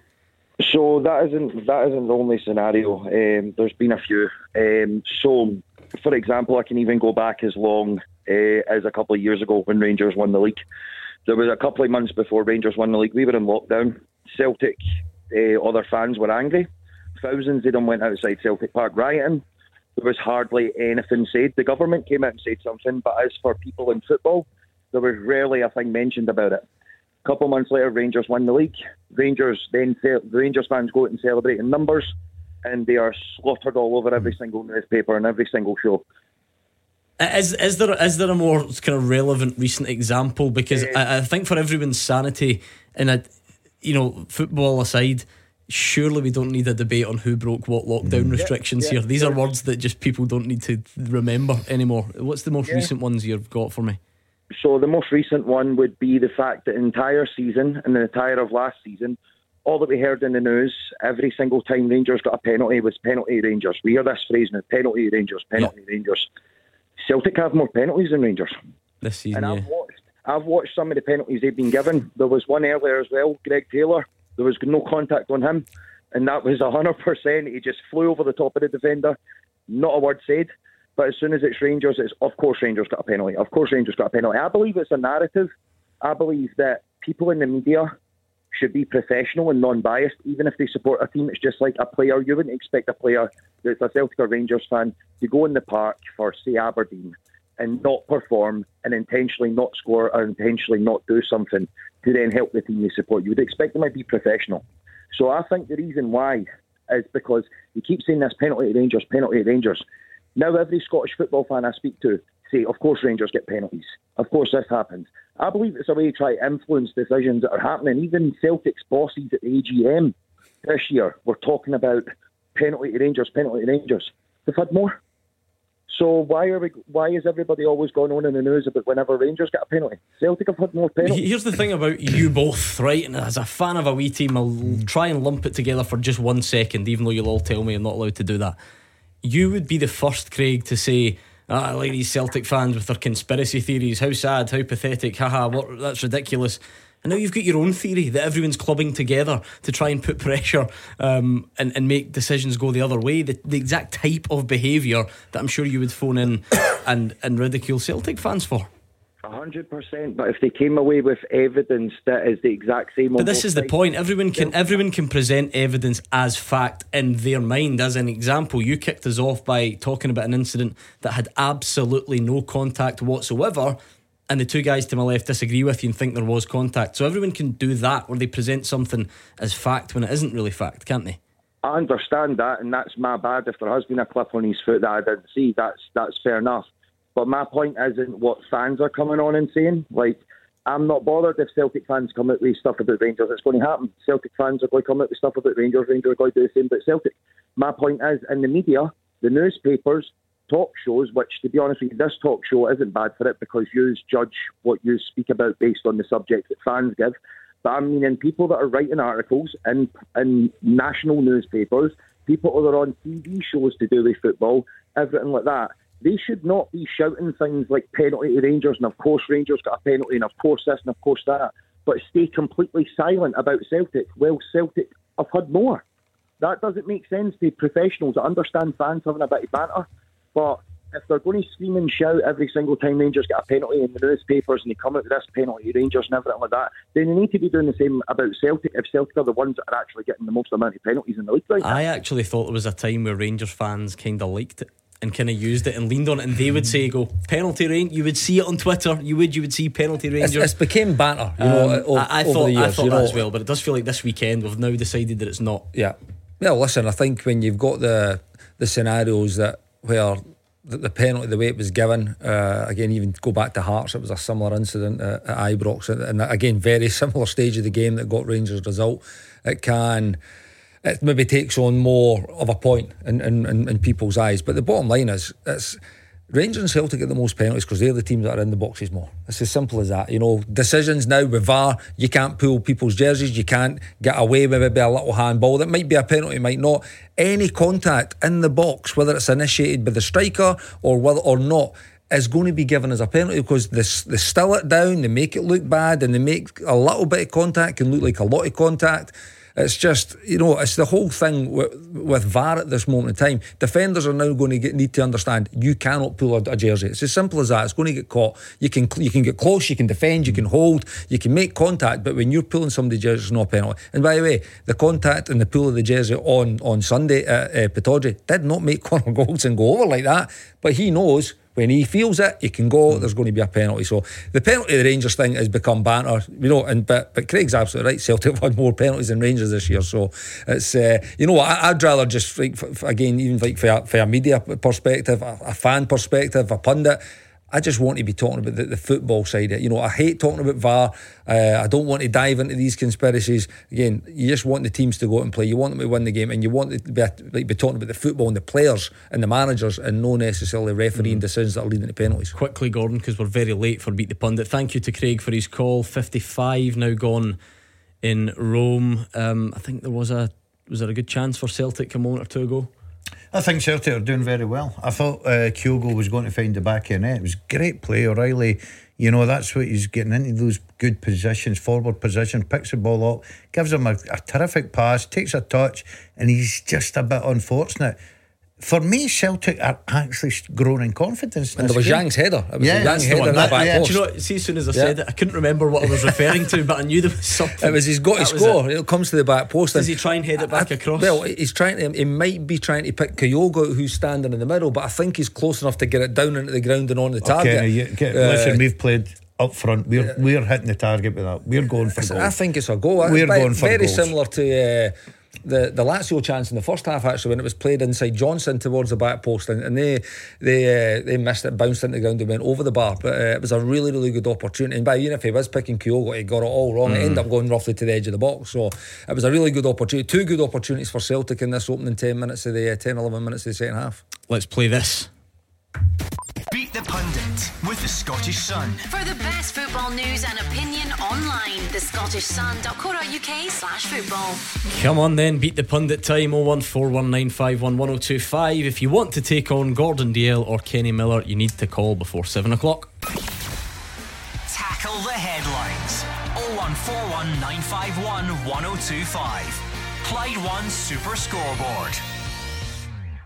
So that isn't that isn't the only scenario. Um, there's been a few. Um, so, for example, I can even go back as long uh, as a couple of years ago when Rangers won the league. There was a couple of months before Rangers won the league. We were in lockdown. Celtic, uh, other fans were angry. Thousands of them went outside Celtic Park rioting. There was hardly anything said. The government came out and said something, but as for people in football, there was rarely a thing mentioned about it. A couple of months later, Rangers won the league. Rangers then the Rangers fans go out and celebrate in numbers, and they are slaughtered all over every single newspaper and every single show. Is is there is there a more kind of relevant recent example? Because I, I, think for everyone's sanity, and a, you know, football aside, surely we don't need a debate on who broke what lockdown mm. restrictions yeah, yeah, here. These are words that just people don't need to remember anymore. What's the most yeah. recent ones you've got for me? So the most recent one would be the fact that entire season and the entire of last season, all that we heard in the news every single time Rangers got a penalty was penalty Rangers. We hear this phrase now: penalty Rangers, penalty yeah. Rangers. Celtic have more penalties than Rangers this season. And yeah. I've watched, I've watched some of the penalties they've been given. There was one earlier as well, Greg Taylor. There was no contact on him, and that was hundred percent. He just flew over the top of the defender, not a word said. But as soon as it's Rangers, it's of course Rangers got a penalty. Of course Rangers got a penalty. I believe it's a narrative. I believe that people in the media should be professional and non-biased, even if they support a team. It's just like a player. You wouldn't expect a player that's a Celtic or Rangers fan to go in the park for, say, Aberdeen and not perform and intentionally not score or intentionally not do something to then help the team they support. You would expect them to be professional. So I think the reason why is because you keep saying this penalty Rangers, penalty Rangers. Now every Scottish football fan I speak to say, of course Rangers get penalties. Of course this happens. I believe it's a way to try to influence decisions that are happening. Even Celtic's bosses at the AGM this year were talking about penalty to Rangers, penalty to Rangers. They've had more. So why are we? Why is everybody always going on in the news about whenever Rangers get a penalty? Celtic have had more penalties. Here's the thing about you both, right? And as a fan of a wee team, I'll try and lump it together for just one second, even though you'll all tell me I'm not allowed to do that. You would be the first, Craig, to say, ah, I like these Celtic fans with their conspiracy theories. How sad, how pathetic, haha, what, that's ridiculous. And now you've got your own theory that everyone's clubbing together to try and put pressure um, and, and make decisions go the other way. The, the exact type of behaviour that I'm sure you would phone in and, and ridicule Celtic fans for. Hundred percent. But if they came away with evidence that is the exact same, but this is the point. Everyone can everyone can present evidence as fact in their mind. As an example, you kicked us off by talking about an incident that had absolutely no contact whatsoever and the two guys to my left disagree with you and think there was contact. So everyone can do that where they present something as fact when it isn't really fact, can't they? I understand that, and that's my bad. If there has been a clip on his foot that I didn't see, that's that's fair enough. But my point isn't what fans are coming on and saying. Like, I'm not bothered if Celtic fans come out with stuff about Rangers. It's going to happen. Celtic fans are going to come out with stuff about Rangers. Rangers are going to do the same about Celtic. My point is, in the media, the newspapers, talk shows, which, to be honest with you, this talk show isn't bad for it because you judge what you speak about based on the subject that fans give. But I mean, in people that are writing articles in, in national newspapers, people that are on TV shows to do with football, everything like that, they should not be shouting things like penalty to Rangers and of course Rangers got a penalty and of course this and of course that, but stay completely silent about Celtic. Well, Celtic have had more. That doesn't make sense to professionals. I understand fans having a bit of banter, but if they're going to scream and shout every single time Rangers get a penalty in the newspapers and they come out with this penalty Rangers and everything like that, then they need to be doing the same about Celtic if Celtic are the ones that are actually getting the most amount of penalties in the league right I actually thought there was a time where Rangers fans kind of liked it and kind of used it and leaned on it, and they would say, "Go penalty range." You would see it on Twitter. You would, you would see penalty Rangers. It's, it's became banter. You know, um, I, I thought, years, I thought know. as well, but it does feel like this weekend we've now decided that it's not. Yeah. Well, listen, I think when you've got the the scenarios that where the, the penalty, the way it was given, uh, again, even go back to Hearts, it was a similar incident at, at Ibrox, and again, very similar stage of the game that got Rangers' result. It can it maybe takes on more of a point in, in, in, in people's eyes. But the bottom line is, it's Rangers and Celtic get the most penalties because they're the teams that are in the boxes more. It's as simple as that. You know, decisions now with VAR, you can't pull people's jerseys, you can't get away with maybe a little handball. That might be a penalty, might not. Any contact in the box, whether it's initiated by the striker or whether or not, is going to be given as a penalty because they, they still it down, they make it look bad, and they make a little bit of contact can look like a lot of contact. It's just, you know, it's the whole thing with, with VAR at this moment in time. Defenders are now going to get, need to understand you cannot pull a, a, jersey. It's as simple as that. It's going to get caught. You can you can get close, you can defend, you can hold, you can make contact, but when you're pulling somebody's jersey, it's not penalty. And by the way, the contact and the pull of the jersey on, on Sunday at uh, did not make Connor Goldson go over like that, but he knows when he feels it, he can go. Mm. There's going to be a penalty. So the penalty the Rangers thing has become banter, you know. And but but Craig's absolutely right. Celtic have had more penalties than Rangers this year. So it's uh, you know I, would rather just like again even like for a, for a media perspective, a, a fan perspective, a pundit. I just want to be talking about the, the football side. Of it. You know, I hate talking about VAR. Uh, I don't want to dive into these conspiracies. Again, you just want the teams to go out and play. You want them to win the game, and you want to be, like, be talking about the football and the players and the managers, and no necessarily refereeing mm. decisions that are leading to penalties. Quickly, Gordon, because we're very late for Beat the Pundit. Thank you to Craig for his call. Fifty-five now gone in Rome. Um, I think there was a was there a good chance for Celtic a moment or two ago. I think Celtic are doing very well. I thought uh, Kyogo was going to find the back of the net. It was great play. O'Riley, you know, that's what he's getting into those good positions, forward position, picks the ball up, gives him a, a terrific pass, takes a touch, and he's just a bit unfortunate. For me, Celtic are actually growing in confidence. in And there was game. Yang's header. It was Yeah, a Yang that's the header one. in That- back yeah. post. Do you know what? See, as soon as I Yeah. said it, I couldn't remember what I was referring to, but I knew there was something. It was he's got to That score. it. It. comes to the back post. Does he try and head it back I- across? Well, he's trying to. He might be trying to pick Kyogo, who's standing in the middle, but I think he's close enough to get it down into the ground and on the target. Okay, you, get, Uh, listen, we've played up front. We're we're hitting the target with that. We're going for I think it's a goal. We're Very- going for very goals. similar to uh, the the Lazio chance in the first half actually when it was played inside Johnston towards the back post and, and they they uh, they missed it, bounced into the ground and went over the bar. But uh, it was a really really good opportunity. And by even if he was picking Kyogo, he got it all wrong. It ended up going roughly to the edge of the box. So it was a really good opportunity. Two good opportunities for Celtic in this opening ten minutes of the uh, 10, 11 minutes of the second half. Let's play this. Beat the Pundit with the Scottish Sun. For the best football news and opinion online, thescottishsun.co.uk slash football. Come on then, beat the pundit time 01419511025. If you want to take on Gordon Dalziel or Kenny Miller, you need to call before 7 o'clock. Tackle the headlines. 0141 951 1025. Clyde One Super Scoreboard.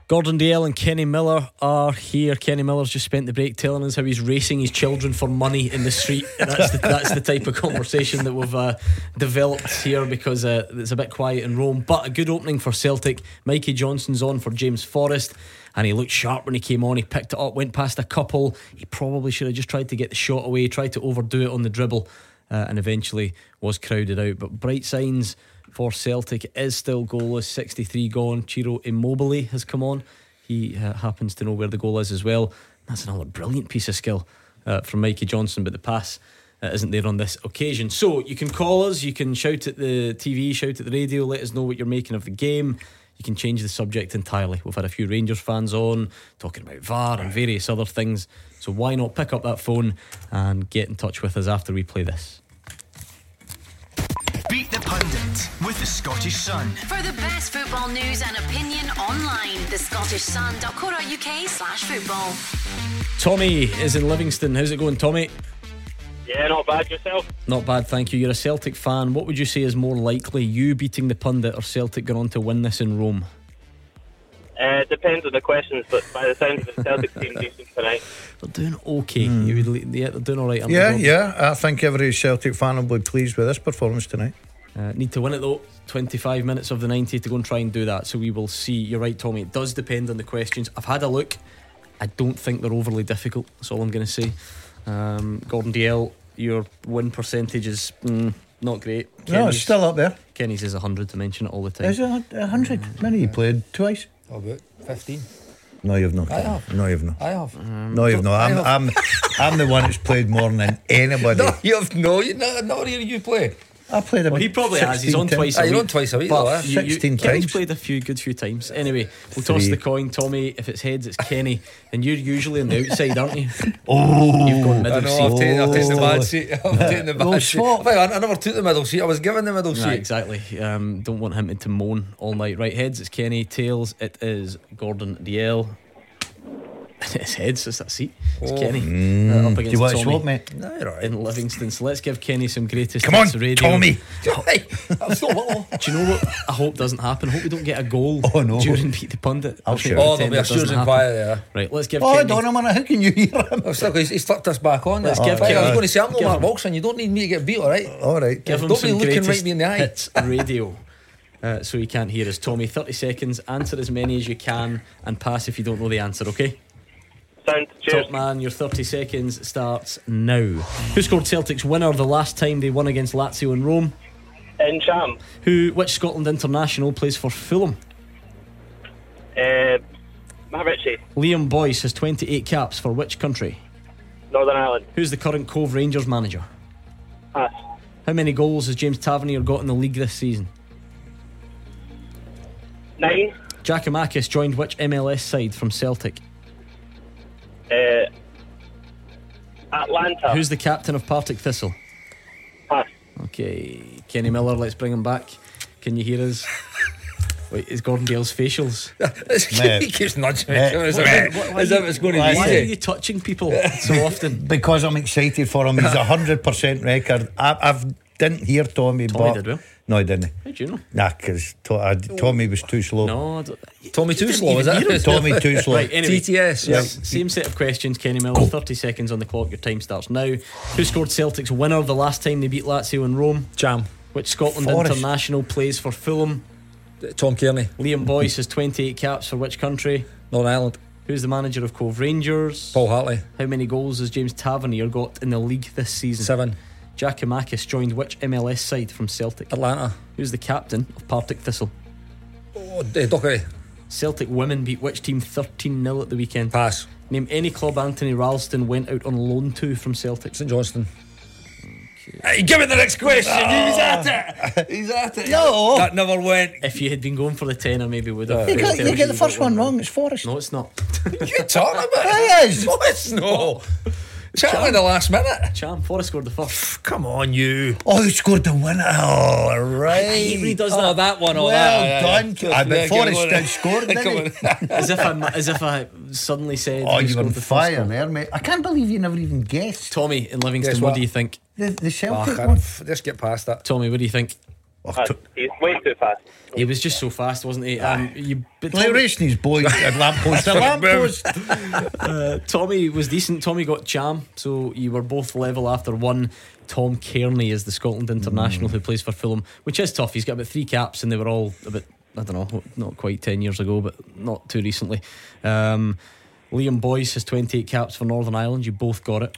Gordon Dalziel and Kenny Miller are here. Kenny Miller's just spent the break telling us how he's racing his children for money in the street. That's the, that's the type of conversation that we've uh, developed here because uh, it's a bit quiet in Rome. But a good opening for Celtic. Mikey Johnston's on for James Forrest. And he looked sharp when he came on. He picked it up, went past a couple. He probably should have just tried to get the shot away, tried to overdo it on the dribble, uh, and eventually was crowded out. But bright signs for Celtic is still goalless, 63 gone. Ciro Immobile has come on. He uh, happens to know where the goal is as well. That's another brilliant piece of skill uh, from Mikey Johnston, but the pass uh, isn't there on this occasion. So you can call us, you can shout at the TV, shout at the radio, let us know what you're making of the game. You can change the subject entirely. We've had a few Rangers fans on talking about VAR and various other things. So why not pick up that phone and get in touch with us after we play this? Pundit with the Scottish Sun. For the best football news and opinion online, thescottishsun.co.uk slash football. Tommy is in Livingston. How's it going, Tommy? Yeah, not bad yourself. Not bad, thank you. You're a Celtic fan. What would you say is more likely, you beating the pundit or Celtic going on to win this in Rome? Uh, depends on the questions, but by the sound of it, Celtic seem decent tonight. They're doing okay. You would, yeah, they're doing all right. Yeah, yeah. I think every Celtic fan will be pleased with this performance tonight. Uh, need to win it though. 25 minutes of the 90 to go and try and do that. So we will see. You're right, Tommy. It does depend on the questions. I've had a look. I don't think they're overly difficult. That's all I'm going to say. Um, Gordon Dalziel, your win percentage is mm, not great. No, it's Kenny's- still up there. Kenny's is 100 to mention it all the time. Is it a hundred? Many you played twice? How about 15? No, you've not. I have. No, you've not. I have. No, you've not. I I'm. I'm, I'm the one that's played more than anybody. No, you have no. You not, not here you play. I played about Well, he probably has. He's on twice a you're week. on twice a week, But though, eh? you- you- 16 Kenny's played a few good few times. Anyway, we'll toss the coin, Tommy. If it's heads, it's Kenny, and you're usually on the outside, aren't you? Oh, You've gone middle I know. seat. I've taken, I've taken the Oh. bad seat. I've taken the Go bad seat. Wait, I, I never took the middle seat. I was given the middle Right, seat. exactly. Um, don't want him to moan all night. Right, heads, it's Kenny. Tails, it is Gordon Dalziel. it's heads, it's that seat. It's Kenny. Uh, up Oh. Do against you want to Tommy swap, mate? No, you're all right. in Livingston. So let's give Kenny some greatest Come on, radio. Tommy. Hey, I'm still little. Do you know what I hope doesn't happen? I hope we don't get a goal Oh, no. during Beat the Pundit. I'll I think shout. we'll Oh, there'll pretend be a it doesn't Susan quiet there. Right, let's give Kenny. Oh, Kenny. Donna, man, how can you hear him? Oh, still, he's, he's flipped us back on. Let's there. give Right, I was going to say, I'm not give Mark him- Wilson. You don't need me to get beat, all right? All right. Give him Don't some be looking right me in the eye. hits radio. Uh, so he can't hear us. Tommy, 30 seconds. Answer as many as you can and pass if you don't know the answer, okay? Sound, cheers. Top man, your 30 seconds starts now. Who scored Celtic's winner the last time they won against Lazio in Rome? Ntcham, Who, which Scotland international plays for Fulham? uh, Liam Boyce has 28 caps for which country? Northern Ireland. Who's the current Cove Rangers manager? Pass. How many goals has James Tavernier got in the league this season? Nine. Giakoumakis joined which MLS side from Celtic? Uh, Atlanta. Who's the captain of Partick Thistle? Pass. Okay, Kenny Miller, let's bring him back. Can you hear us? Wait, is Gordon Dalziel's facials? He keeps nudging me. As if, as if it's going to Why be Why are you touching people so often? Because I'm excited for him. He's a hundred percent record. I, I've didn't hear Tommy. Tommy but did well. No, he didn't. How do you know? Nah, because to, uh, Tommy was too slow. No, I don't- Tommy too slow, even is that? hear. Tommy too slow. Right, anyway. TTS, yeah. S- Same set of questions, Kenny Miller. 30 seconds on the clock. Your time starts now. Who scored Celtic's winner the last time they beat Lazio in Rome? Jam. Which Scotland Forrest. international plays for Fulham? Tom Cairney, Liam Boyce has 28 caps for which country? Northern Ireland. Who's the manager of Cove Rangers? Paul Hartley, How many goals has James Tavernier got in the league this season? seven. Giakoumakis joined which MLS side from Celtic? Atlanta. Who's the captain of Partick Thistle? Oh, Docherty. Celtic women beat which team 13 0 at the weekend? Pass. Name any club Anthony Ralston went out on loan to from Celtic. St Johnstone. Hey, give me the next question. Ah. He's at it. He's at it. No. That never went. If you had been going for the 10, I maybe would have. You, got, you get the first one wrong. It's Forrest. No, it's not. you talking about? It is. No, it's no. Chat in the last minute. Cham, Forrest scored the first. Come on, you. Oh, he scored the winner. Oh, right. He does Oh, that that one. Oh, Well that, done. Uh, yeah, I yeah. bet Yeah, Forrest did score, didn't he? as if I as if I suddenly said. Oh, you were scored on the fire there, mate. I can't believe you never even guessed. Tommy in Livingston, what? what? do you think? The, the Oh, Celtic I one. can't- Just get past that. Tommy, what do you think? Oh, Uh, t- he's way too fast. He was just so fast, wasn't he? Um, you, but like Tommy, racing his boy at lamppost to lamppost. uh, Tommy was decent. Tommy got Cham, so you were both level after one. Tom Cairney is the Scotland international who plays for Fulham, which is tough. He's got about three caps, and they were all about I don't know, not quite ten years ago, but not too recently. Um, Liam Boyce has twenty eight caps for Northern Ireland. You both got it.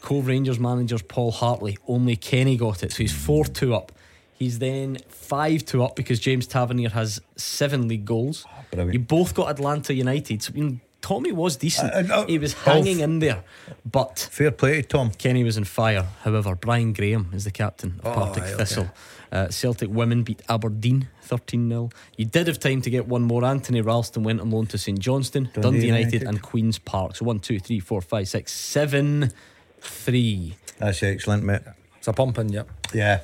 Cove Rangers manager's Paul Hartley. Only Kenny got it, so he's four two up. He's then five two up because James Tavernier has seven league goals. brilliant. you both got Atlanta United. So, you know, Tommy was decent. Uh, uh, he was both. hanging in there, but Fair play to Tom. Kenny was in fire. However, Brian Graham is the captain of Oh, Partick aye, okay. Thistle. Uh, Celtic women beat Aberdeen 13 0. You did have time to get one more. Anthony Ralston went on loan to St Johnstone, Dundee, Dundee United, United. and Queen's Park. So one, two, three, four, five, six, seven, three. That's excellent, mate. It's a pumping, yeah. Yeah.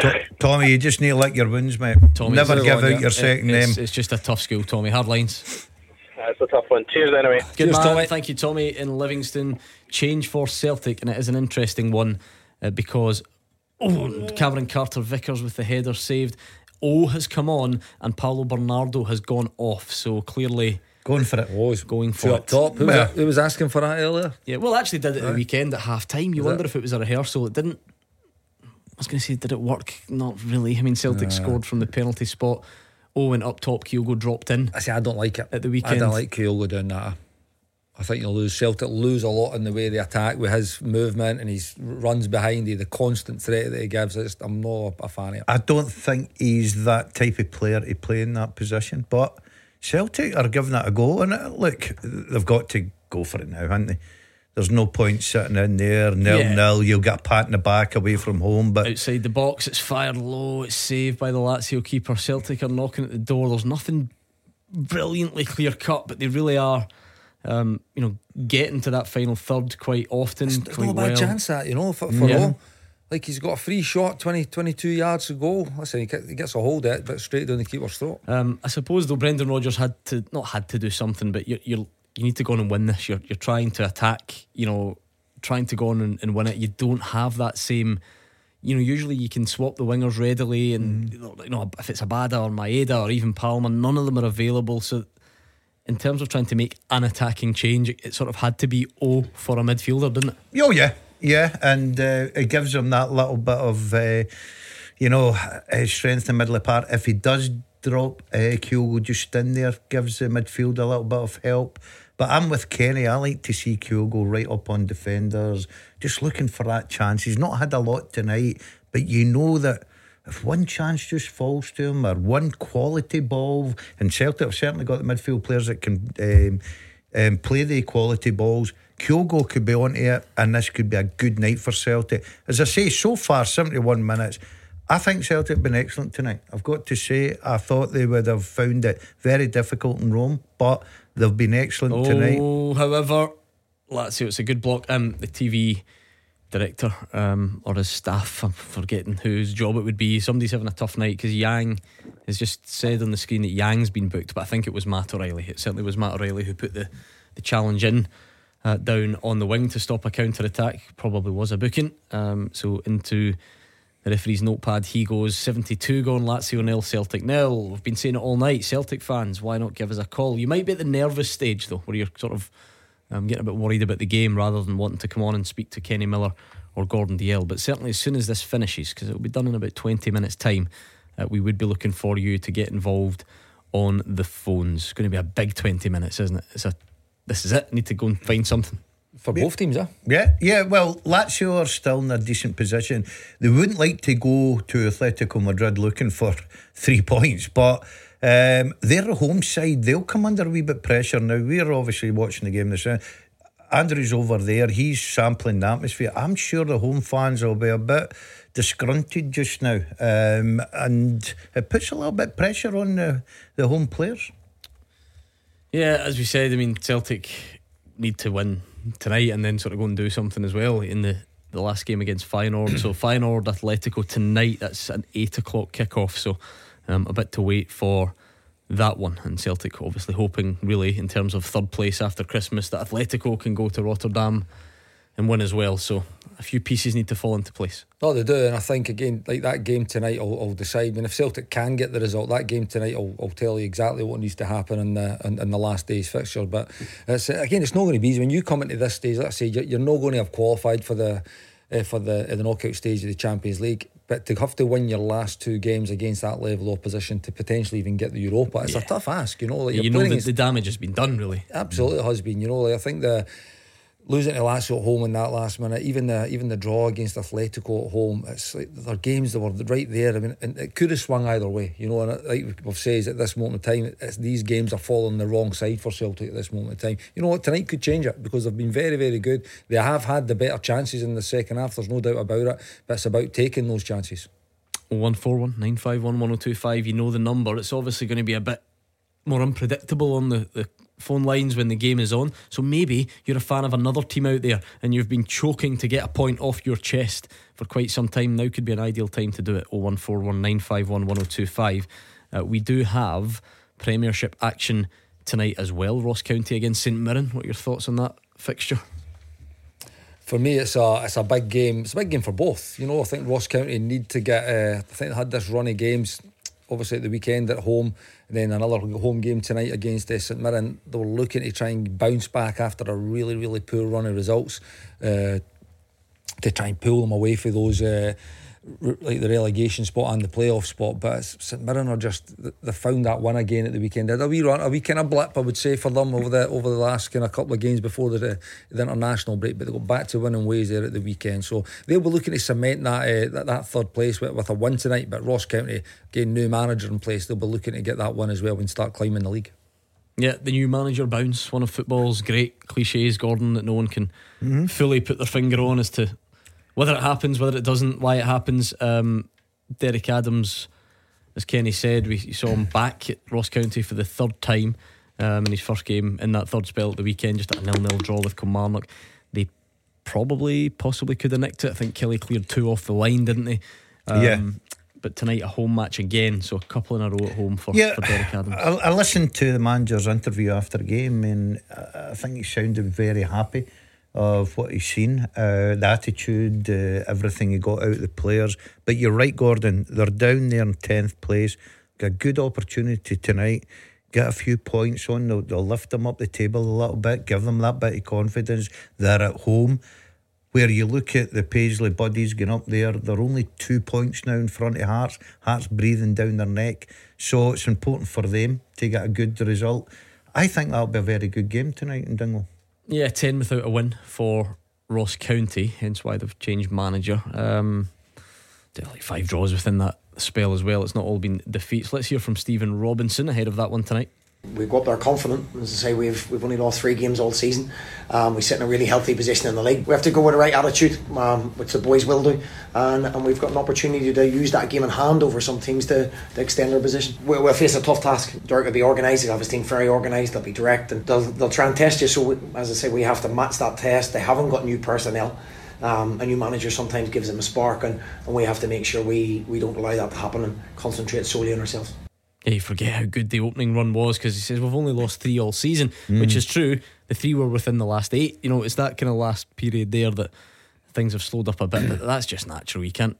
To- Tommy, you just need to lick your wounds, mate. Tommy's Never give one, out yeah. your second it's, name. it's just a tough school, Tommy. Hard lines. That's a tough one. Cheers, anyway. Good Cheers, man. Tommy. Thank you, Tommy, in Livingston. Change for Celtic, and it is an interesting one uh, because oh, Cameron Carter Vickers with the header saved. O has come on, and Paulo Bernardo has gone off. So clearly, Going for it. Oh, he's Going two for up it. top. Who, Well- was, who was asking for that earlier? yeah. Well, actually, did it at the weekend at half time. You Was wonder it? if it was a rehearsal. It didn't. I was going to say, did it work? Not really. I mean, Celtic scored from the penalty spot. O went up top. Kyogo dropped in. I say I don't like it. At the weekend. I don't like Kyogo doing that. I think you'll lose Celtic lose a lot in the way they attack with his movement and his runs behind you, the constant threat that he gives. I just, I'm not a fan of it. I don't think he's that type of player to play in that position, but Celtic are giving that a go. And look, they've got to go for it now, haven't they? There's no point sitting in there nil Yeah. nil. You'll get a pat in the back away from home, but outside the box. It's fired low. It's saved by the Lazio keeper. Celtic are knocking at the door. There's nothing brilliantly clear cut, but they really are. Um, you know, getting to that final third quite often. There's quite no bad well. chance that, you know, for, for Yeah. all. Like he's got a free shot, 20, 22 yards to go. Listen, he, he gets a hold of it, but straight down the keeper's throat. Um, I suppose though, Brendan Rodgers had to not had to do something, but you're, you're you need to go on and win this. You're you're trying to attack. You know, trying to go on and, and win it. You don't have that same. You know, usually you can swap the wingers readily, and you know if it's Abada or Maeda or even Palma, none of them are available. So, in terms of trying to make an attacking change, it, sort of had to be O for a midfielder, didn't it? oh yeah, yeah, and uh, it gives him that little bit of, uh, you know, uh, strength in the middle of the park. If he does drop uh, Kyogo just in there, gives the midfield a little bit of help. But I'm with Kenny. I like to see Kyogo right up on defenders, just looking for that chance. He's not had a lot tonight, but you know that if one chance just falls to him or one quality ball, and Celtic have certainly got the midfield players that can um, um, play the quality balls. Kyogo could be onto it, and this could be a good night for Celtic. As I say, so far, 71 minutes. I think Celtic have been excellent tonight. I've got to say, I thought they would have found it very difficult in Rome, but they've been excellent tonight. Oh, however, Lazio, it's a good block. Um, the TV director um, or his staff, I'm forgetting whose job it would be. Somebody's having a tough night because Yang has just said on the screen that Yang's been booked, but I think it was Matt O'Riley. It certainly was Matt O'Riley who put the, the challenge in. Uh, down on the wing to stop a counter attack probably was a booking. Um, so into the referee's notepad. He goes 72 gone, Lazio nil, Celtic nil. We've been saying it all night. Celtic fans, why not give us a call? You might be at the nervous stage though, where you're sort of um, getting a bit worried about the game rather than wanting to come on and speak to Kenny Miller or Gordon Dalziel. But certainly, as soon as this finishes, because it will be done in about 20 minutes' time, uh, we would be looking for you to get involved on the phones. It's going to be a big 20 minutes, isn't it? It's a, this is it. need to go and find something for both teams, eh? Yeah, yeah. Well, Lazio are still in a decent position. They wouldn't like to go to Atletico Madrid looking for three points, but um, they're a home side. They'll come under a wee bit pressure now. We're obviously watching the game this. Andrew's over there. He's sampling the atmosphere. I'm sure the home fans will be a bit disgruntled just now, um, and it puts a little bit of pressure on the, the home players. Yeah, as we said, I mean Celtic need to win tonight and then sort of go and do something as well in the, the last game against Feyenoord. so Feyenoord Atletico tonight. That's an eight o'clock kickoff. So um, a bit to wait for that one. And Celtic obviously hoping really in terms of third place after Christmas that Atletico can go to Rotterdam and win as well. So a few pieces need to fall into place. Oh, they do, and I think again, like that game tonight, will, will decide. And if Celtic can get the result, that game tonight will, will tell you exactly what needs to happen in the in, in the last day's fixture. But it's, again, it's not going to be easy when you come into this stage. Let's say you're, you're not going to have qualified for the uh, for the the knockout stage of the Champions League. But to have to win your last two games against that level of opposition to potentially even get the Europa, it's yeah. a tough ask. You know, like you know that the damage has been done. Really, absolutely has been. You know, like I think the losing to Lazio at home in that last minute, even the even the draw against Atletico at home, it's like their games that were right there. I mean, and it could have swung either way, you know. And like we've said at this moment in time, these games are falling the wrong side for Celtic at this moment in time. You know what? Tonight could change it because they've been very, very good. They have had the better chances in the second half. There's no doubt about it. But it's about taking those chances. One four one nine five one one zero oh two five. You know the number. It's obviously going to be a bit more unpredictable on the, the phone lines when the game is on. So maybe you're a fan of another team out there and you've been choking to get a point off your chest for quite some time. Now could be an ideal time to do it. 01419511025. Uh, we do have Premiership action tonight as well. Ross County against St Mirren. What are your thoughts on that fixture? For me, it's a it's a big game. It's a big game for both. You know, I think Ross County need to get. Uh, I think they had this run of games obviously at the weekend at home, and then another home game tonight against uh, St Mirren. They were looking to try and bounce back after a really, really poor run of results uh, to try and pull them away for those. Uh, like the relegation spot and the playoff spot. But St Mirren are just they found that one again at the weekend. They had a wee run, a wee kind of blip, I would say, for them over the over the last kind of couple of games before the, the international break. But they got back to winning ways there at the weekend. So they'll be looking to cement that uh, that, that, third place with, with a win tonight. But Ross County, again, new manager in place, they'll be looking to get that one as well and start climbing the league. Yeah, the new manager bounce, one of football's great cliches, Gordon, that no one can mm-hmm. fully put their finger on as to whether it happens, whether it doesn't, why it happens. Um, Derek Adams, as Kenny said, we saw him back at Ross County for the third time um, in his first game in that third spell at the weekend, just a nil-nil draw with Kilmarnock. They probably, possibly could have nicked it. I think Kelly cleared two off the line, didn't they? Um, yeah. But tonight a home match again, so a couple in a row at home for, yeah, for Derek Adams. I, I listened to the manager's interview after the game, and I think he sounded very happy of what he's seen, uh, the attitude, uh, everything he got out of the players. But you're right, Gordon, they're down there in 10th place. Got a good opportunity tonight. Get a few points on, they'll, they'll lift them up the table a little bit, give them that bit of confidence. They're at home. Where you look at the Paisley buddies going up there, they're only two points now in front of Hearts. Hearts breathing down their neck. So it's important for them to get a good result. I think that'll be a very good game tonight in Dingwall. Yeah, 10 without a win for Ross County, hence why they've changed manager. Um, like five draws within that spell as well. It's not all been defeats. Let's hear from Stephen Robinson ahead of that one tonight we go up there confident. As I say, we've we've only lost three games all season. Um, we sit in a really healthy position in the league. We have to go with the right attitude, um, which the boys will do, and, and we've got an opportunity to use that game in hand over some teams to, to extend our position. We'll, we'll face a tough task. Derek will be organised. He'll have his team very organised. They'll be direct, and they'll, they'll try and test you. So, we, as I say, we have to match that test. They haven't got new personnel. Um, a new manager sometimes gives them a spark, and, and we have to make sure we, we don't allow that to happen and concentrate solely on ourselves yeah, you forget how good the opening run was because he says we've only lost three all season, mm. which is true. The three were within the last eight. You know, it's that kind of last period there that things have slowed up a bit. But that's just natural. You can't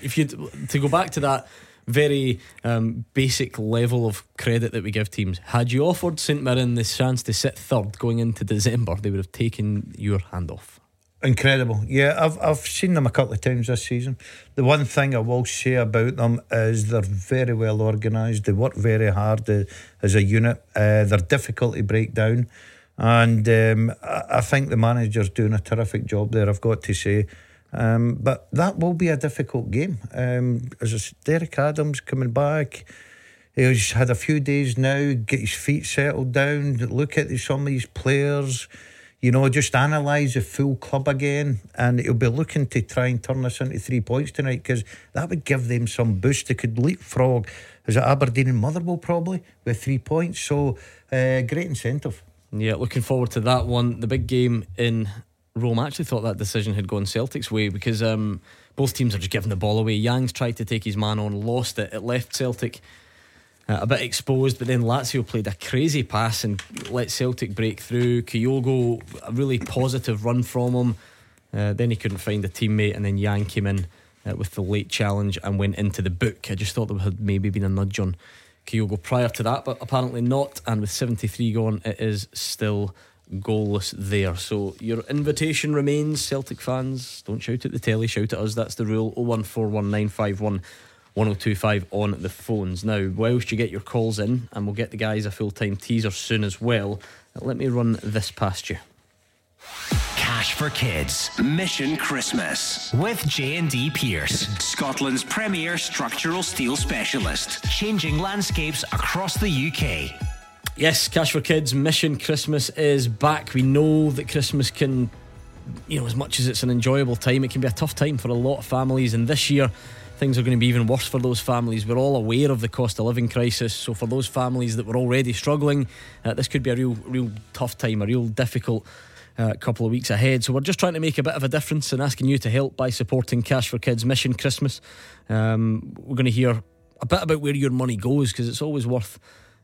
if you to go back to that very um, basic level of credit that we give teams, had you offered St Mirren the chance to sit third going into December, they would have taken your hand off. Incredible. Yeah, I've I've seen them a couple of times this season. The one thing I will say about them is they're very well organised. They work very hard uh, as a unit. Uh, they're difficult to break down. And um, I, I think the manager's doing a terrific job there, I've got to say. Um, but that will be a difficult game. Um, as I said, Derek Adams coming back. He's had a few days now, get his feet settled down, look at some of these players you know, just analyse the full club again, and he'll be looking to try and turn this into three points tonight because that would give them some boost. They could leapfrog, is it Aberdeen and Motherwell probably with three points? So, uh, great incentive. Yeah, looking forward to that one. The big game in Rome. I actually thought that decision had gone Celtic's way because um, both teams are just giving the ball away. Yangs tried to take his man on, lost it. It left Celtic uh, a bit exposed, but then Lazio played a crazy pass and let Celtic break through. Kyogo, a really positive run from him. Uh, then he couldn't find a teammate, and then Yang came in uh, with the late challenge and went into the book. I just thought there had maybe been a nudge on Kyogo prior to that, but apparently not. And with 73 gone, it is still goalless there. So your invitation remains, Celtic fans. Don't shout at the telly, shout at us. That's the rule. 0141951 1025 on the phones. Now, whilst you get your calls in, and we'll get the guys a full time teaser soon as well, let me run this past you. Cash for Kids Mission Christmas with J&D Pierce, Scotland's premier structural steel specialist, changing landscapes across the UK. Yes, Cash for Kids Mission Christmas is back. We know that Christmas can, you know, as much as it's an enjoyable time, it can be a tough time for a lot of families, and this year things are going to be even worse for those families. We're all aware of the cost of living crisis, so for those families that were already struggling, uh, this could be a real, real tough time, a real difficult. Uh, couple of weeks ahead, so we're just trying to make a bit of a difference and asking you to help by supporting Cash for Kids Mission Christmas. Um, we're going to hear a bit about where your money goes because it's always worth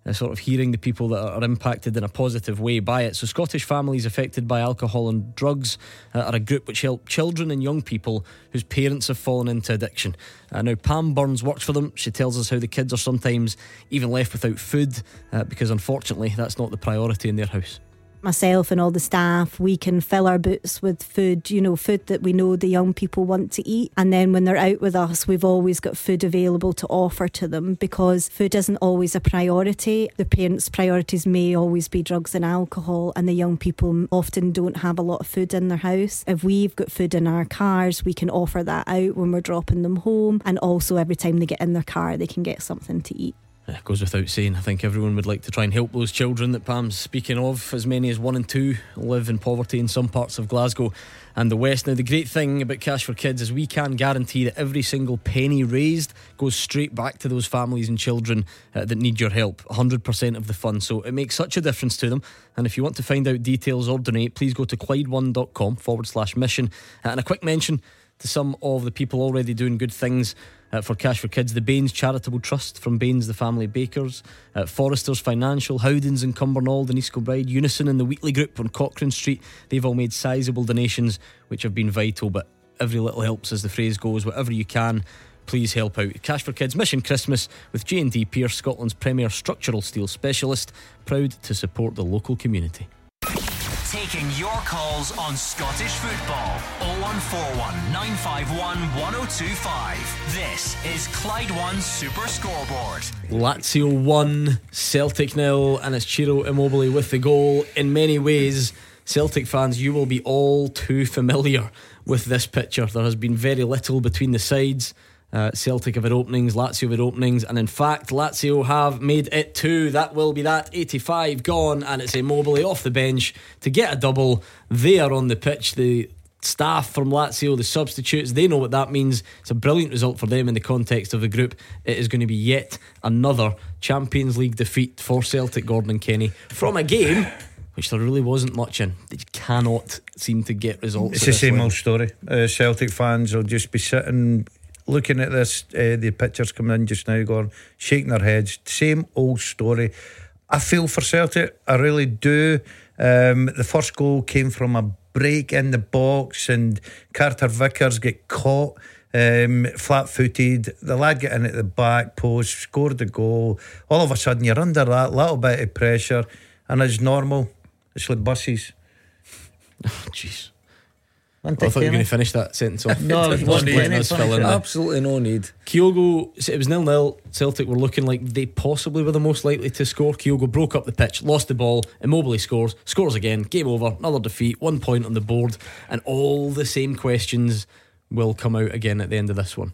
uh, sort of hearing the people that are impacted in a positive way by it. So, Scottish families affected by alcohol and drugs uh, are a group which help children and young people whose parents have fallen into addiction. Uh, now, Pam Burns works for them. She tells us how the kids are sometimes even left without food uh, because, unfortunately, that's not the priority in their house myself and all the staff, we can fill our boots with food, you know, food that we know the young people want to eat. And then when they're out with us, we've always got food available to offer to them because food isn't always a priority. The parents' priorities may always be drugs and alcohol, and the young people often don't have a lot of food in their house. If we've got food in our cars, we can offer that out when we're dropping them home. And also, every time they get in their car, they can get something to eat. It goes without saying. I think everyone would like to try and help those children that Pam's speaking of. As many as one in two live in poverty in some parts of Glasgow and the West. Now, the great thing about Cash for Kids is we can guarantee that every single penny raised goes straight back to those families and children uh, that need your help. 100% of the funds. So it makes such a difference to them. And if you want to find out details or donate, please go to Clyde1.com forward slash mission. Uh, and a quick mention to some of the people already doing good things uh, for Cash for Kids, the Bayne's Charitable Trust from Bayne's the Family Bakers, uh, Foresters Financial, Howdens in Cumbernauld and East Kilbride, Unison and the Wheatley Group on Cochrane Street. They've all made sizable donations which have been vital, but every little helps as the phrase goes. Whatever you can, please help out. Cash for Kids Mission Christmas with J&D Pierce, Scotland's premier structural steel specialist, proud to support the local community. Taking your calls on Scottish football. 0141 951 1025. This is Clyde One Super Scoreboard. Lazio 1, Celtic nil, and it's Ciro Immobile with the goal. In many ways, Celtic fans, you will be all too familiar with this picture. There has been very little between the sides. Uh, Celtic have had openings, Lazio have had openings, and in fact, Lazio have made it two. That will be that 85 gone, and it's Immobile off the bench to get a double. They are on the pitch. The staff from Lazio, the substitutes, they know what that means. It's a brilliant result for them in the context of the group. It is going to be yet another Champions League defeat for Celtic, Gordon and Kenny, from a game which there really wasn't much in. They cannot seem to get results. It's the same old story. Uh, Celtic fans will just be sitting looking at this, uh, the pictures coming in just now, going shaking their heads. Same old story. I feel for Celtic, I really do. Um, the first goal came from a break in the box, and Carter Vickers get caught um, flat footed. The lad get in at the back post, scored the goal. All of a sudden, you're under that little bit of pressure, and as normal, it's like buses. Jeez. Oh, I thought you were going to finish that sentence off. No, I was Just wondering letting if us I fill in should- there. Absolutely no need. Kyogo, it was nil nil. Celtic were looking like they possibly were the most likely to score. Kyogo broke up the pitch, lost the ball, Immobile scores, scores again, game over, another defeat, one point on the board, and all the same questions will come out again at the end of this one.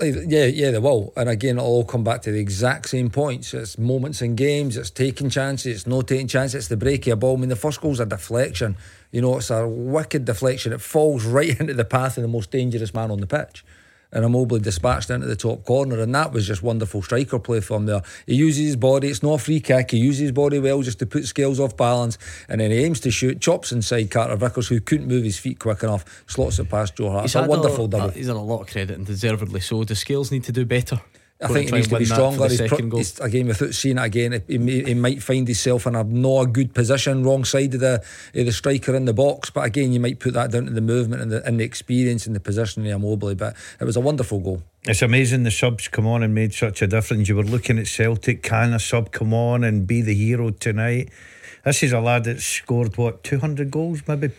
Yeah, yeah, they will. And again, it'll all come back to the exact same points. It's moments in games, it's taking chances, it's not taking chances, it's the break of a ball. I mean, the first goal's a deflection. You know, it's a wicked deflection. It falls right into the path of the most dangerous man on the pitch. And Immobile dispatched into the top corner, and that was just wonderful striker play from there. He uses his body, it's not a free kick, he uses his body well just to put Scales off balance, and then he aims to shoot, chops inside Carter Vickers, who couldn't move his feet quick enough, slots it past Joe Hart. It's a wonderful a, double. He's had a lot of credit and deservedly so. The Scales need to do better. I think he needs to be and win that for stronger. He's, pro- he's again without seeing it again. He, may, he might find himself in a not a good position, wrong side of the of the striker in the box. But again, you might put that down to the movement and the, and the experience and the positioning of Mobley. But it was a wonderful goal. It's amazing the subs come on and made such a difference. You were looking at Celtic, can a sub come on and be the hero tonight? This is a lad that's scored what 200 goals, maybe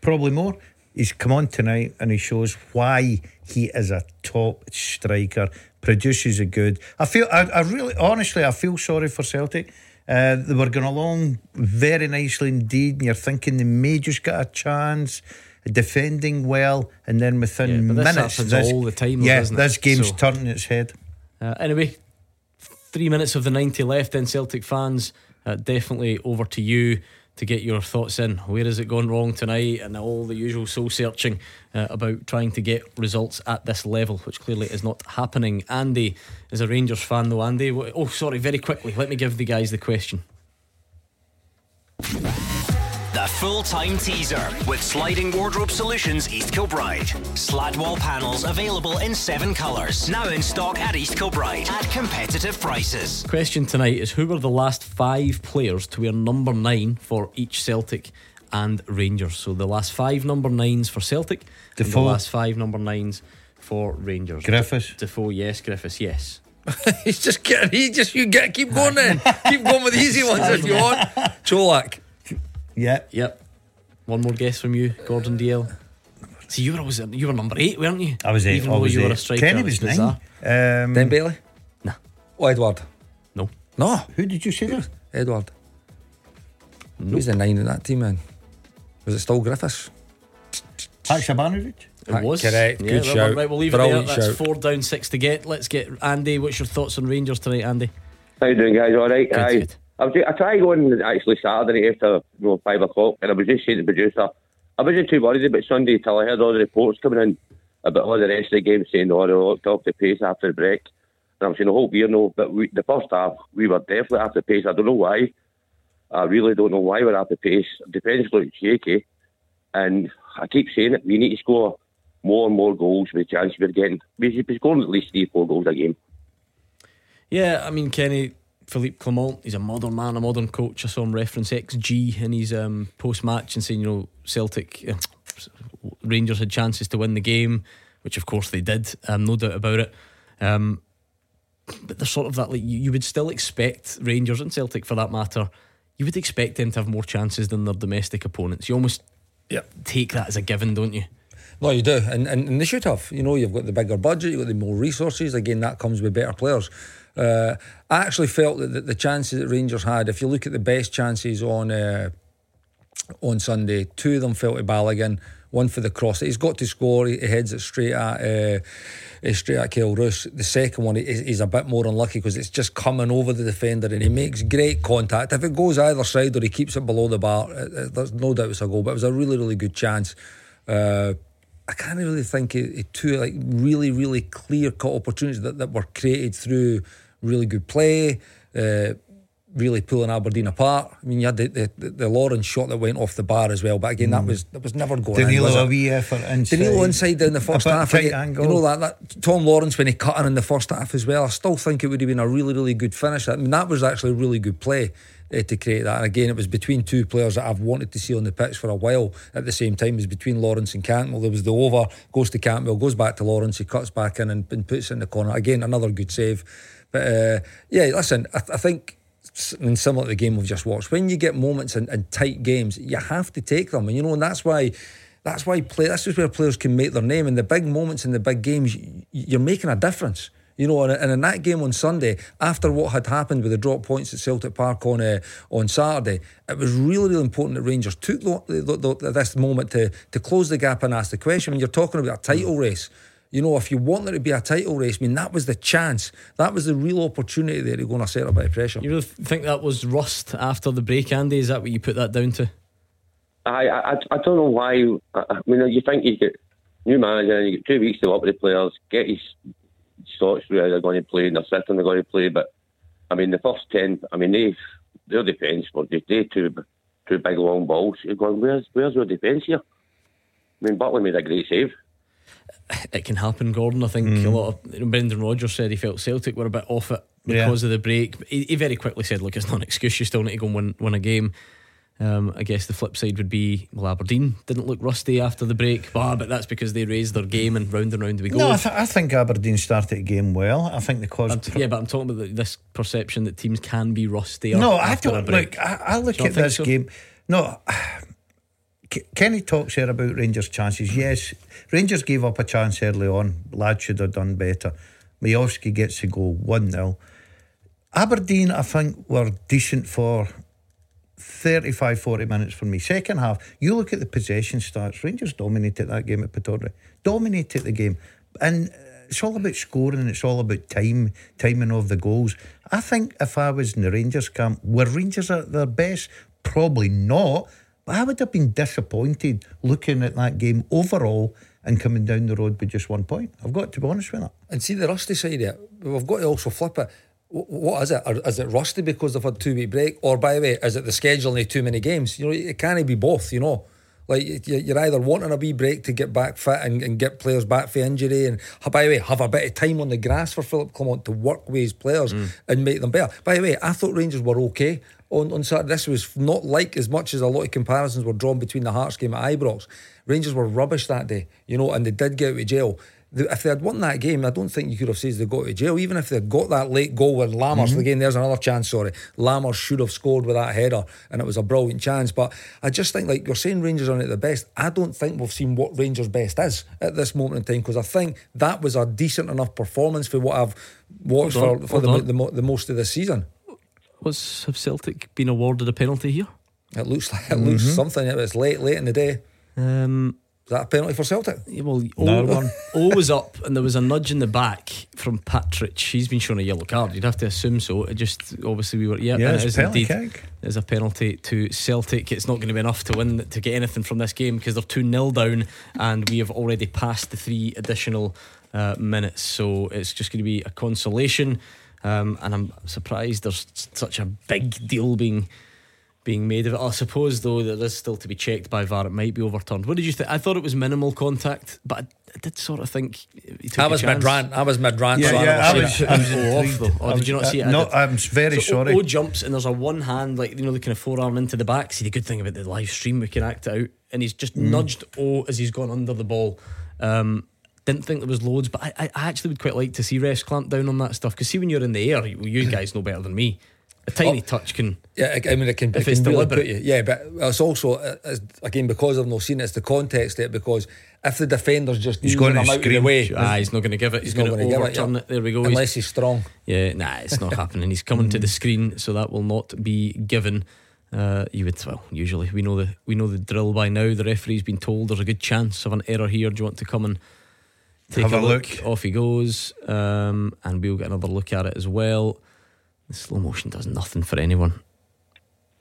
probably more. He's come on tonight and he shows why he is a top striker, produces a good. I feel, I, I really, honestly, I feel sorry for Celtic. Uh, they were going along very nicely indeed, and you're thinking they may just get a chance. Defending well, and then within Yeah, but this minutes, happens all the time, though, yeah, it? this game's So- turning its head. Uh, anyway, three minutes of the 90 left, then Celtic fans, uh, definitely over to you to get your thoughts in. Where has it gone wrong tonight? And all the usual soul searching uh, about trying to get results at this level, which clearly is not happening. Andy is a Rangers fan, though. Andy, oh, sorry, very quickly, let me give the guys the question. The full time teaser with Sliding Wardrobe Solutions East Kilbride. Slat wall panels available in seven colours. Now in stock at East Kilbride at competitive prices. Question tonight is who were the last five players to wear number nine for each Celtic and Rangers? So the last five number nines for Celtic and the last five number nines for Rangers. Griffiths. Defoe, yes. Griffiths, yes. He's just getting. He just you get keep going then. keep going with the easy ones if you want. Čolak. Yeah. Yep. One more guess from you, Gordon Dalziel. See, you were always you were number eight, weren't you? I was eight. Even I though was you were a eight. striker. Kenny it's was bizarre. nine. Um, Then Bailey. Nah. Oh, Edward. No. No. Who did you say there? Edward. Who's the nine in that team, man? Was it still Griffiths? Haksabanovic? It Ah, was. correct. Yeah, Good right, shout. Right, we'll leave Brilliant it there. That's shout. four down, six to get. Let's get Andy. What's your thoughts on Rangers tonight, Andy? How you doing, guys? All right. Good, Aye. good. I, was, I tried going actually Saturday after you know five o'clock, and I was just saying to the producer, I wasn't too worried about Sunday till I heard all the reports coming in about all the rest of the game saying oh they locked off the pace after the break. And I'm saying, hope we're no, but we, the first half we were definitely after pace. I don't know why. I really don't know why we're after pace. Defence looked shaky, and I keep saying it. We need to score more and more goals with the chance we're getting. We should be scoring at least three, four goals a game. Yeah, I mean Kenny Philippe Clement, he's a modern man, a modern coach. I saw him reference XG in his um, post match and saying, you know, Celtic, uh, Rangers had chances to win the game, which of course they did, um, no doubt about it. Um, but there's sort of that, like, you, you would still expect Rangers and Celtic for that matter, you would expect them to have more chances than their domestic opponents. You almost take that as a given, don't you? No, you do, and, and and they should have. You know, you've got the bigger budget, you've got the more resources. Again, that comes with better players. Uh, I actually felt that the, chances that Rangers had, if you look at the best chances on uh, on Sunday, two of them fell to Balogun, one for the cross. He's got to score. He heads it straight at uh, straight at Kelle Roos. The second one is, a bit more unlucky because it's just coming over the defender and he makes great contact. If it goes either side or he keeps it below the bar, uh, uh, there's no doubt it's a goal. But it was a really, really good chance. Uh, I can't really think of two like really, really clear cut opportunities that, that were created through really good play. Uh, really pulling Aberdeen apart. I mean, you had the, the, the, Lawrence shot that went off the bar as well, but again, that was that was never going in. Danilo was a wee effort inside. Danilo inside down the first half. tight You- angle. You know that, that Tom Lawrence when he cut in in the first half as well. I still think it would have been a really really good finish. I mean that was actually a really good play. uh, to create that. And again, it was between two players that I've wanted to see on the pitch for a while. At the same time, it was between Lawrence and Cantwell. There was the over, goes to Cantwell, goes back to Lawrence, he cuts back in and, and puts it in the corner. Again, another good save. But uh, yeah, listen, I, I think and similar to the game we've just watched, when you get moments in, in, tight games, you have to take them, and you know, and that's why. That's why play. That's just where players can make their name. In the big moments in the big games, you're making a difference. You know, and in that game on Sunday, after what had happened with the drop points at Celtic Park on uh, on Saturday, it was really, really important that Rangers took the, the, the, this moment to to close the gap and ask the question. When you're talking about a title race, you know, if you want there to be a title race, I mean, that was the chance. That was the real opportunity there to go and set a bit of pressure. You really think that was rust after the break, Andy? Is that what you put that down to? I I, I don't know why. I mean, you think you get new manager and you get two weeks to work with the players, get his thoughts through how they're going to play and their system they're going to play. But I mean, the first ten, I mean, they their defence were they, they two two big long balls. You're going, where's where's your defence here? I mean, Butland made a great save it can happen, Gordon. I think mm. a lot of you know, Brendan Rodgers said he felt Celtic were a bit off it because yeah. of the break. He, he, very quickly said, "Look, it's not an excuse. You still need to go and win, win a game." Um, I guess the flip side would be well, Aberdeen didn't look rusty after the break, but, but that's because they raised their game and round and round we go. No, I, th- I think Aberdeen started the game well. I think the caused. T- yeah, but I'm talking about the, this perception that teams can be rusty. No, I don't. Look, I, I look at this so? game. No, Kenny talks here about Rangers' chances. Yes, Rangers gave up a chance early on. Lad should have done better. Miovski gets to go 1 0. Aberdeen, I think, were decent for 35 40 minutes for me. Second half, you look at the possession stats. Rangers dominated that game at Pittodrie, dominated the game. And uh, it's all about scoring and it's all about time, timing of the goals. I think if I was in the Rangers camp, were Rangers at their best? Probably not. But I would have been disappointed looking at that game overall and coming down the road with just one point. I've got to be honest with that. And see the rusty side of it, we've got to also flip it. What is it? Is it rusty because they've had two week break, or by the way, is it the scheduling too many games? You know, it can't be both. You know, like you're either wanting a wee break to get back fit and, and get players back for injury, and by the way, have a bit of time on the grass for Philippe Clement to work with his players mm. and make them better. By the way, I thought Rangers were okay on, on Saturday. This was not like as much as a lot of comparisons were drawn between the Hearts game at Ibrox. Rangers were rubbish that day, you know, and they did get out of jail. If they had won that game, I don't think you could have said they got to jail. Even if they had got that late goal with Lammers, mm-hmm. again, there's another chance, sorry. Lammers should have scored with that header, and it was a brilliant chance. But I just think, like you're saying, Rangers aren't at the best. I don't think we've seen what Rangers' best is at this moment in time, because I think that was a decent enough performance for what I've watched for, for the, the, the most of the season was have Celtic been awarded a penalty here? It looks like it mm-hmm. looks something. It was late, late in the day. Um, is that a penalty for Celtic? Yeah, well, o, o was up, and there was a nudge in the back from Patrick. He's been shown a yellow card. You'd have to assume so. It just obviously we were yeah. Yeah, it's indeed. Kick. There's a penalty to Celtic. It's not going to be enough to win to get anything from this game because they're two 0 down, and we have already passed the three additional uh, minutes. So it's just going to be a consolation. Um, and I'm surprised there's such a big deal being being made of it. I suppose though that is still to be checked by VAR. It might be overturned. What did you think? I thought it was minimal contact, but I, I did sort of think I was mid rant. I was mid rant. Yeah, so yeah, I, was, I was off though. Or did you not see it? No, I'm very so sorry. O, o jumps and there's a one hand like you know the kind of forearm into the back. See the good thing about the live stream we can act it out, and he's just mm. nudged O as he's gone under the ball. Um, didn't think there was loads, but I, I actually would quite like to see refs clamp down on that stuff because see when you're in the air, you, you guys know better than me. A tiny oh, touch can. Yeah, I mean, it can. If it can really put you. Yeah, but it's also uh, again because I've not seen it, it's the context it because if the defender's just he's going to out of the way, ah, he's not going to give it. He's, he's going to overturn it, yeah. it, There we go. Unless he's, he's strong. Yeah, nah, it's not happening. He's coming to the screen, so that will not be given. Uh, you would well usually we know the we know the drill by now. The referee's been told there's a good chance of an error here. Do you want to come and Take Have a, a look. look. Off he goes, um, and we'll get another look at it as well. The slow motion does nothing for anyone.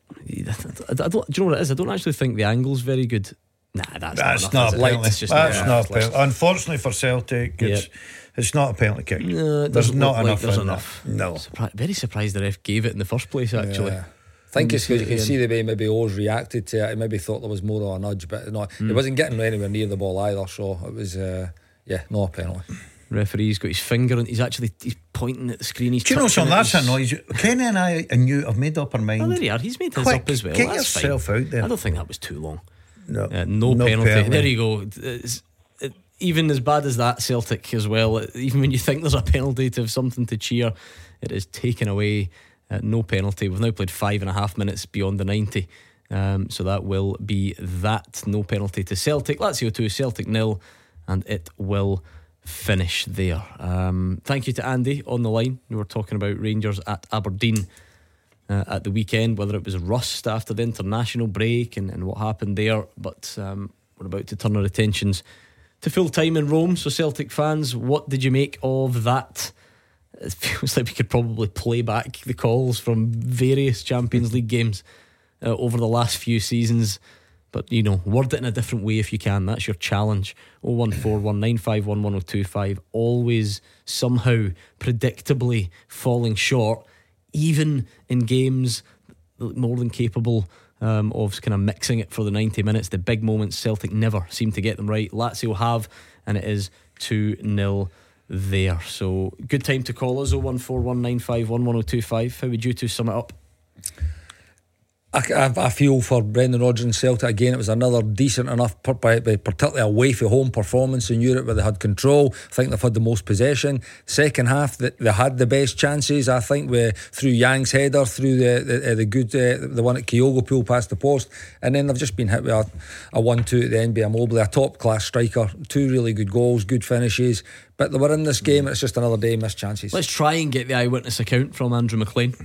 I don't, do you know what it is? I don't actually think the angle's very good. Nah, that's, that's not, not a penalty. Just, that's yeah, not a penalty. Unfortunately for Celtic, it's yep. it's not a penalty kick. No, there's not enough. Like there's enough. There. No, Surpri- very surprised the ref gave it in the first place. Actually, yeah. I think it's because you can see the way maybe Oh's reacted to it. He maybe thought there was more of a nudge, but no, mm. he wasn't getting anywhere near the ball either. So it was. Uh, yeah, no penalty. Referee's got his finger and he's actually he's pointing at the screen. He's Do you know something? That's he's- annoys you. Kenny and I and you have made up our mind. Oh, there you are. He's made his Quick, up as well. Get That's yourself fine. out there. I don't think that was too long. No, Uh, no, no penalty. penalty. There you go. It's- it- even as bad as that, Celtic as well. uh, Even when you think there's a penalty to have something to cheer, it is taken away. Uh, no penalty. We've now played five and a half minutes beyond the 90. Um, so that will be that. No penalty to Celtic. Lazio 2, Celtic nil. And it will finish there. Um, thank you to Andy on the line. We were talking about Rangers at Aberdeen uh, at the weekend, whether it was rust after the international break and, and what happened there. But um, we're about to turn our attentions to full time in Rome. So, Celtic fans, what did you make of that? It feels like we could probably play back the calls from various Champions League games uh, over the last few seasons. But you know, word it in a different way if you can. That's your challenge. 01419511025. Always somehow predictably falling short, even in games more than capable um, of kind of mixing it for the 90 minutes. The big moments, Celtic never seem to get them right. Lazio have, and it is 2 0 there. So good time to call us 01419511025. How would you two sum it up? I, I, feel for Brendan Rodgers and Celtic again. It was another decent enough, particularly away from home performance in Europe where they had control. I think they've had the most possession. Second half, they, they had the best chances. I think with, through Yang's header, through the the, uh, the good uh, the one at Kyogo pulled past the post, and then they've just been hit with a, a one-two at the by Immobile, a top-class striker. Two really good goals, good finishes. But they were in this game. It's just another day missed chances. Let's try and get the eyewitness account from Andrew McLean.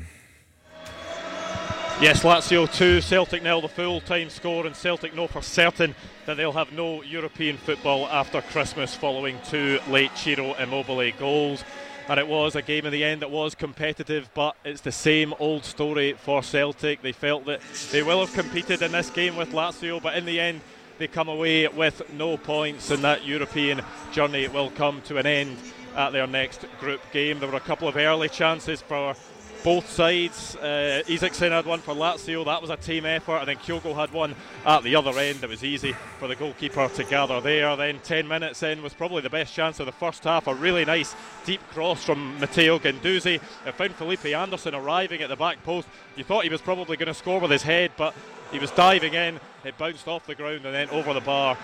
Yes, Lazio 2, Celtic nil, the full time score, and Celtic know for certain that they'll have no European football after Christmas following two late Ciro Immobile goals. And it was a game in the end that was competitive, but it's the same old story for Celtic. They felt that they will have competed in this game with Lazio, but in the end, they come away with no points, and that European journey will come to an end at their next group game. There were a couple of early chances for both sides. Uh, had one for Lazio, that was a team effort, and then Kyogo had one at the other end. It was easy for the goalkeeper to gather there. Then 10 minutes in was probably the best chance of the first half. A really nice deep cross from Matteo Guendouzi. It found Felipe Anderson arriving at the back post. You thought he was probably going to score with his head, but he was diving in. It bounced off the ground and then over the bar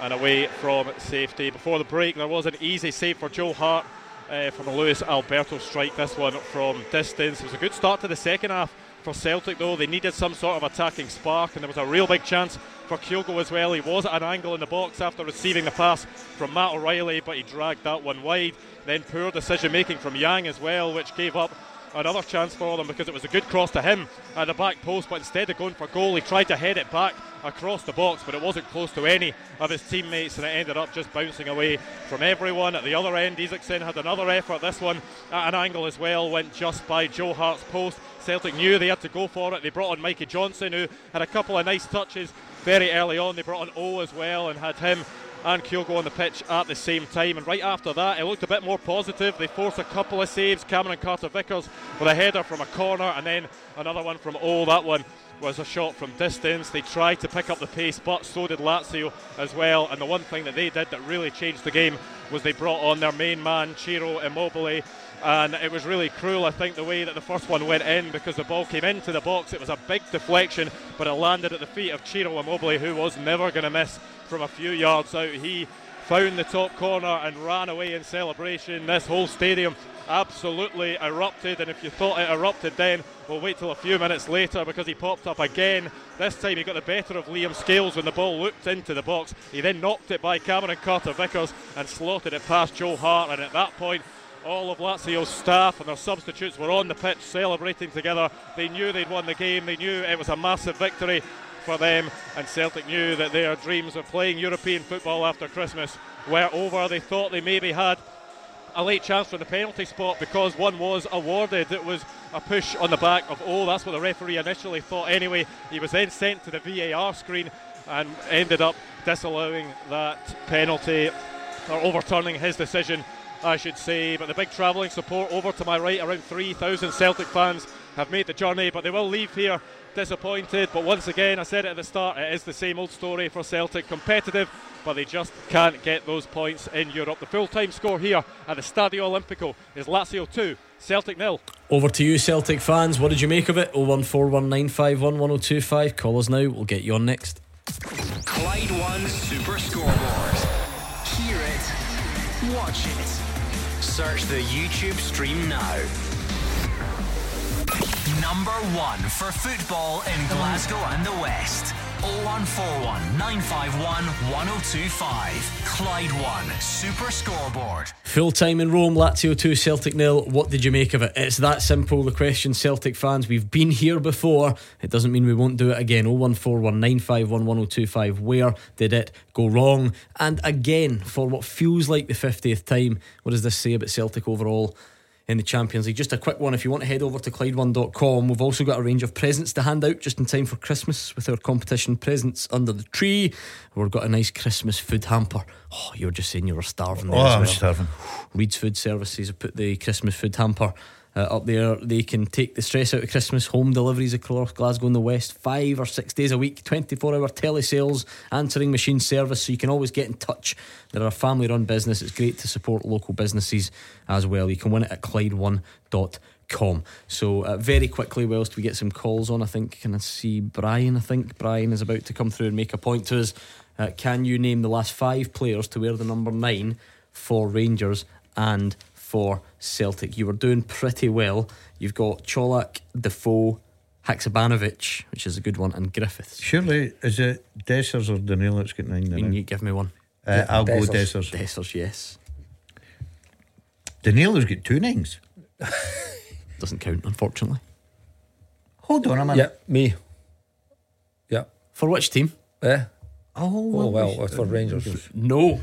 and away from safety. Before the break, there was an easy save for Joe Hart uh, from a Luis Alberto strike. This one from distance. It was a good start to the second half for Celtic, though. They needed some sort of attacking spark, and there was a real big chance for Kyogo as well. He was at an angle in the box after receiving the pass from Matt O'Riley, but he dragged that one wide. Then poor decision making from Yang as well, which gave up another chance for them because it was a good cross to him at the back post, but instead of going for goal, he tried to head it back across the box, but it wasn't close to any of his teammates, and it ended up just bouncing away from everyone. At the other end, Isaksen had another effort. This one at an angle as well went just by Joe Hart's post. Celtic knew they had to go for it. They brought on Mikey Johnston, who had a couple of nice touches very early on. They brought on O as well and had him and Kyogo on the pitch at the same time. And right after that, it looked a bit more positive. They forced a couple of saves. Cameron Carter Vickers with a header from a corner, and then another one from O. That one was a shot from distance. They tried to pick up the pace, but so did Lazio as well. And the one thing that they did that really changed the game was they brought on their main man, Ciro Immobile. And it was really cruel, I think, the way that the first one went in because the ball came into the box. It was a big deflection, but it landed at the feet of Ciro Immobile, who was never going to miss from a few yards out. He found the top corner and ran away in celebration. This whole stadium absolutely erupted, and if you thought it erupted then, we'll wait till a few minutes later because he popped up again. This time he got the better of Liam Scales when the ball looked into the box. He then knocked it by Cameron Carter Vickers and slotted it past Joe Hart, and at that point, all of Lazio's staff and their substitutes were on the pitch celebrating together. They knew they'd won the game, they knew it was a massive victory for them, and Celtic knew that their dreams of playing European football after Christmas were over. They thought they maybe had a late chance from the penalty spot because one was awarded. It was a push on the back of oh, that's what the referee initially thought anyway. He was then sent to the VAR screen and ended up disallowing that penalty or overturning his decision I should say. But the big travelling support over to my right, around 3,000 Celtic fans have made the journey, but they will leave here disappointed. But once again, I said it at the start, it is the same old story for Celtic. Competitive, but they just can't get those points in Europe. The full time score here at the Stadio Olimpico is Lazio 2, Celtic nil. Over to you, Celtic fans. What did you make of it? 01419511025. Call us now. We'll get you on next. Clyde One Super Scoreboard. Hear it, watch it. Search the YouTube stream now. Number one for football in Glasgow and the West. 0141 951 1025. Clyde One Super Scoreboard. Full time in Rome, Lazio 2, Celtic nil. What did you make of it? It's that simple. The question, Celtic fans, we've been here before. It doesn't mean we won't do it again. 0141 951 1025. Where did it go wrong? And again, for what feels like the 50th time, what does this say about Celtic overall? In the Champions League. Just a quick one if you want to head over to Clyde1.com, we've also got a range of presents to hand out just in time for Christmas with our competition Presents Under the Tree. We've got a nice Christmas food hamper. Oh, you were just saying you were starving there. Oh, as I'm starving. Reed's Food Services have put the Christmas food hamper uh, up there. They can take the stress out of Christmas. Home deliveries across Glasgow and the West, five or six days a week, 24 hour telesales, answering machine service, so you can always get in touch. They're a family run business. It's great to support local businesses as well. You can win it at Clyde1.com. So, uh, very quickly, whilst we get some calls on, I think, can I see Brian? I think Brian is about to come through and make a point to us. Uh, can you name the last five players to wear the number nine for Rangers and for Celtic? You were doing pretty well. You've got Čolak, Defoe, Haksabanovic, which is a good one, and Griffiths. Surely, is it Dessers or Danilo that's got nine? Can now? you give me one? Uh, I'll go Dessers. Dessers. Dessers, yes. Danilo's got two nines. Doesn't count, unfortunately. Hold on a minute. Yeah, me. Yeah. For which team? Yeah. Oh, Oh, well, it's for Rangers. No.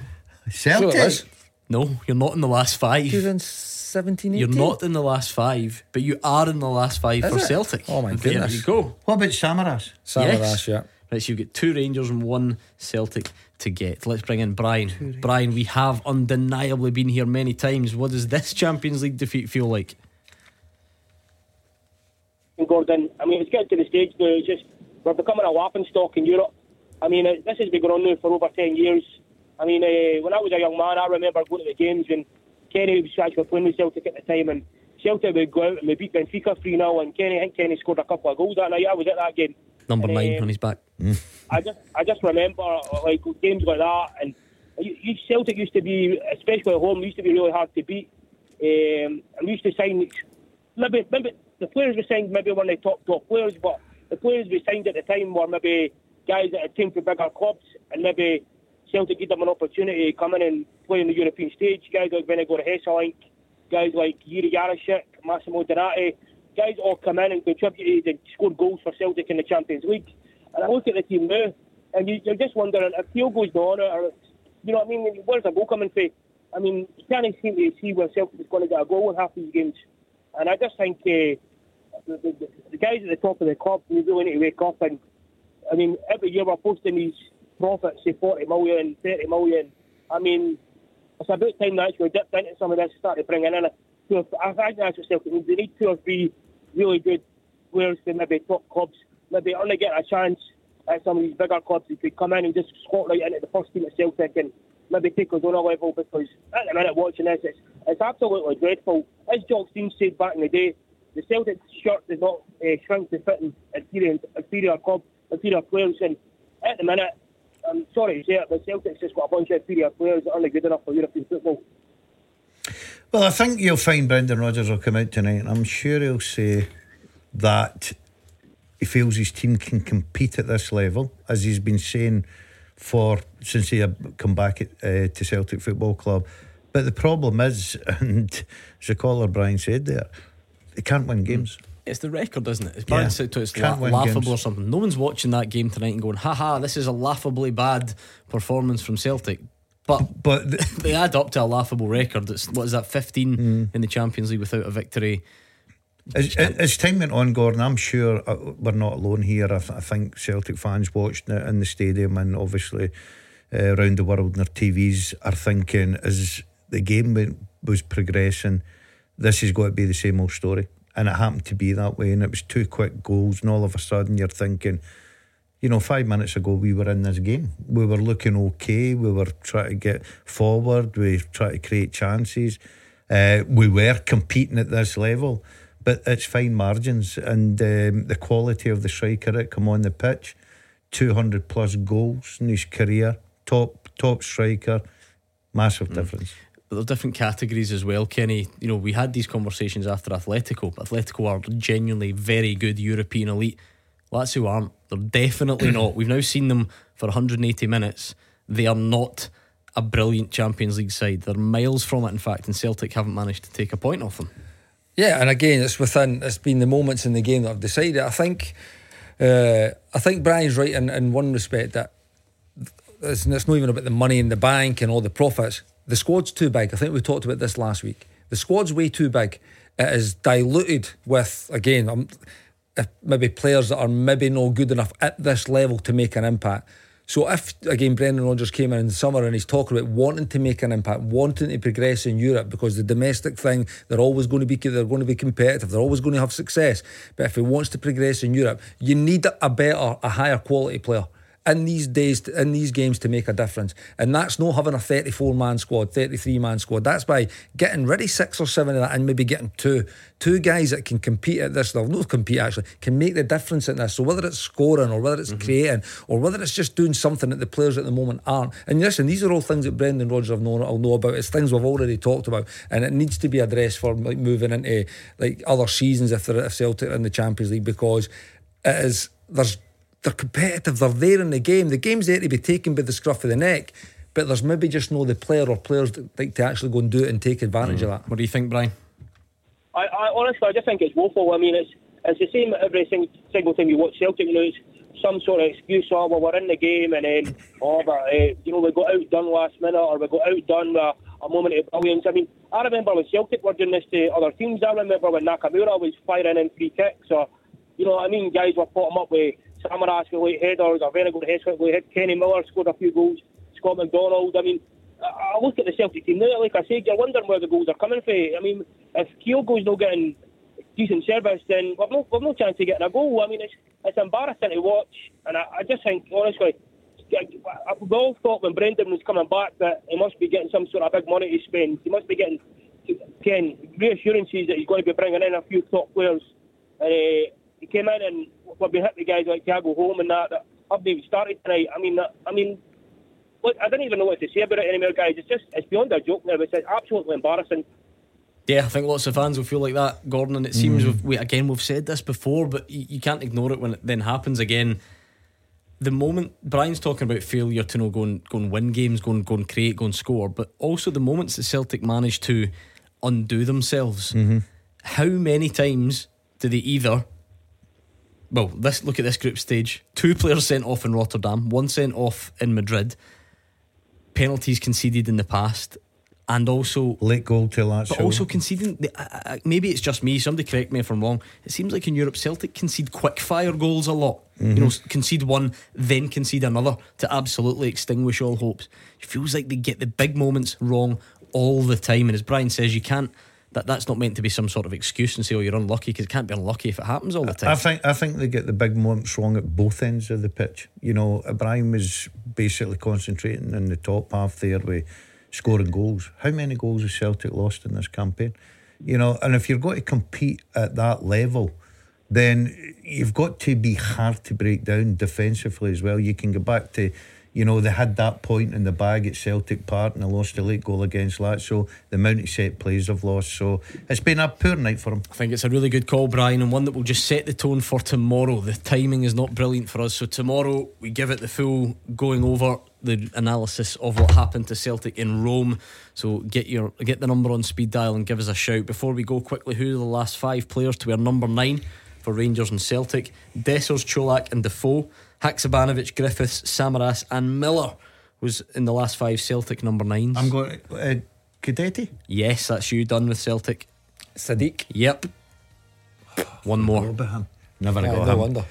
Celtic. Sure it is. No, you're not in the last five. 2017, You're not in the last five, but you are in the last five Is for it? Celtic. Oh, my There goodness. you go. What about Samaras? Samaras, Yes. yeah. Right, so you've got two Rangers and one Celtic to get. Let's bring in Brian. Brian, we have undeniably been here many times. What does this Champions League defeat feel like? Gordon. I mean, it's getting to the stage now. It's just we're becoming a laughing stock in Europe. I mean, this has been going on now for over ten years. I mean, uh, when I was a young man, I remember going to the games when Kenny was actually playing with Celtic at the time, and Celtic would go out and we beat Benfica three 0 and Kenny, I think Kenny scored a couple of goals that night. I was at that game. Number And, nine uh, on his back. I just I just remember uh, like games like that, and you, you, Celtic used to be, especially at home, used to be really hard to beat. Um, and we used to sign maybe maybe the players we signed maybe weren't the top top players, but the players we signed at the time were maybe guys that had came from bigger clubs, and maybe Celtic give them an opportunity to come in and play on the European stage. Guys like Vennegoor Hesselink, guys like Jiří Jarošík, Massimo Donati, guys all come in and contributed and scored goals for Celtic in the Champions League. And I look at the team now, and you, you're just wondering if Theo goes down, or you know what I mean? Where's the goal coming from? I mean, you can't seem to see where Celtic is going to get a goal in half these games. And I just think uh, the, the, the guys at the top of the club, we really need to wake up. And I mean, every year we're posting these profits, say 40 million, 30 million. I mean, it's about time that actually dipped into some of this and started bringing in a two or, I think that's what Celtic. They need two or three really good players from maybe top clubs. Maybe only get a chance at some of these bigger clubs who could come in and just squat right into the first team at Celtic and maybe take us on a level because at the minute watching this, it's, it's absolutely dreadful. As Jock Stein said back in the day, the Celtic shirt does not uh, shrink to fit in inferior, inferior club, inferior players. And at the minute, I'm sorry to say it, but Celtic's just got a bunch of inferior players that aren't good enough for European football. Well, I think you'll find Brendan Rodgers will come out tonight, and I'm sure he'll say that he feels his team can compete at this level, as he's been saying for since he come back at, uh, to Celtic Football Club. But the problem is, and as the caller Brian said there, they can't win games. It's the record, isn't it? It's Yeah. Brian to it's la- laughable games. or something. No one's watching that game tonight and going, haha, this is a laughably bad performance from Celtic. But but they add up to a laughable record. It's what is that, 15 Mm. in the Champions League without a victory. As, as time went on, Gordon, I'm sure uh, we're not alone here. I, th- I think Celtic fans watched it in the stadium and obviously uh, around the world on their TVs are thinking, as the game went, was progressing. This has got to be the same old story. And it happened to be that way. And it was two quick goals. And all of a sudden, you're thinking, you know, five minutes ago, we were in this game. We were looking okay. We were trying to get forward. We tried to create chances. Uh, we were competing at this level. But it's fine margins. And um, the quality of the striker that come on the pitch 200 plus goals in his career, top top striker, massive difference. But there's different categories as well, Kenny. You know, we had these conversations after Atletico. Atletico are genuinely very good European elite. Lazio aren't. They're definitely not. We've now seen them for 180 minutes. They are not a brilliant Champions League side. They're miles from it, in fact, and Celtic haven't managed to take a point off them. Yeah, and again, it's within. It's been the moments in the game that have decided. I think, uh, I think Brian's right in, in one respect that it's, it's not even about the money in the bank and all the profits. The squad's too big. I think we talked about this last week. The squad's way too big. It is diluted with again, um, maybe players that are maybe not good enough at this level to make an impact. So if again Brendan Rodgers came in in the summer and he's talking about wanting to make an impact, wanting to progress in Europe because the domestic thing they're always going to be they're going to be competitive, they're always going to have success. But if he wants to progress in Europe, you need a better, a higher quality player in these days, in these games to make a difference. And that's not having a 34 man squad, 33 man squad. That's by getting rid of six or seven of that and maybe getting two. Two guys that can compete at this level, not compete actually, can make the difference in this. So whether it's scoring or whether it's mm-hmm. creating or whether it's just doing something that the players at the moment aren't. And listen, these are all things that Brendan Rodgers have known, will know about. It's things we've already talked about. And it needs to be addressed for like moving into like other seasons if they're if Celtic in the Champions League because it is there's they're competitive, they're there in the game. The game's there to be taken by the scruff of the neck, but there's maybe just no the player or players that like to actually go and do it and take advantage mm. of that. What do you think, Brian? I, I honestly, I just think it's woeful. I mean, it's it's the same every single, single time you watch Celtic lose. Some sort of excuse, oh, well, we're in the game, and then, oh, but, uh, you know, we got outdone last minute, or we got outdone with a moment of brilliance. I mean, I remember when Celtic were doing this to other teams. I remember when Nakamura was firing in free kicks, or, you know what I mean, guys were putting up with Samaras with late headers, a very good head with hit. Kenny Miller scored a few goals. Scott McDonald. I mean, I look at the Celtic team now. Like I said, you're wondering where the goals are coming from. I mean, if Kyogo's not getting decent service, then we've no, we've no chance of getting a goal. I mean, it's it's embarrassing to watch, and I, I just think honestly. We all thought when Brendan was coming back that he must be getting some sort of big money to spend. He must be getting, again, reassurances that he's going to be bringing in a few top players. Uh, he came in and we've been hitting the guys like Thiago Holm and that that haven't even started tonight. I mean, I mean, look, I don't even know what to say about it anymore, guys. It's just it's beyond a joke now. It's absolutely embarrassing. Yeah, I think lots of fans will feel like that, Gordon. And it seems mm. we've, we, again we've said this before, but you, you, can't ignore it when it then happens again. The moment Brian's talking about failure to know go and go and win games, go and go and create, go and score, but also the moments that Celtic manage to undo themselves. Mm-hmm. How many times do they either well, this look at this group stage. Two players sent off in Rotterdam, one sent off in Madrid. Penalties conceded in the past, and also late goal to last. But also conceding. Uh, maybe it's just me. Somebody correct me if I'm wrong. It seems like in Europe, Celtic concede quick fire goals a lot. Mm-hmm. You know, concede one, then concede another to absolutely extinguish all hopes. It feels like they get the big moments wrong all the time. And as Brian says, you can't that that's not meant to be some sort of excuse and say, "Oh, you're unlucky," because it can't be unlucky if it happens all the time. I think I think they get the big moments wrong at both ends of the pitch. You know, Ibrahim was basically concentrating in the top half there with scoring goals. How many goals has Celtic lost in this campaign? You know, and if you're going to compete at that level, then you've got to be hard to break down defensively as well. You can go back to you know, they had that point in the bag at Celtic Park and they lost a late goal against Lazio. The amount of set plays they've lost. So it's been a poor night for them. I think it's a really good call, Brian, and one that will just set the tone for tomorrow. The timing is not brilliant for us. So tomorrow we give it the full going over the analysis of what happened to Celtic in Rome. So get your get the number on speed dial and give us a shout. Before we go quickly, who are the last five players to wear number nine for Rangers and Celtic? Dessers, Čolak, and Defoe. Haksabanovic, Griffiths, Samaras, and Miller was in the last five Celtic number nines. I'm going. Uh, Guidetti? Yes, that's you done with Celtic. Sadiq? Yep. One more. Never yeah, got no him. wonder.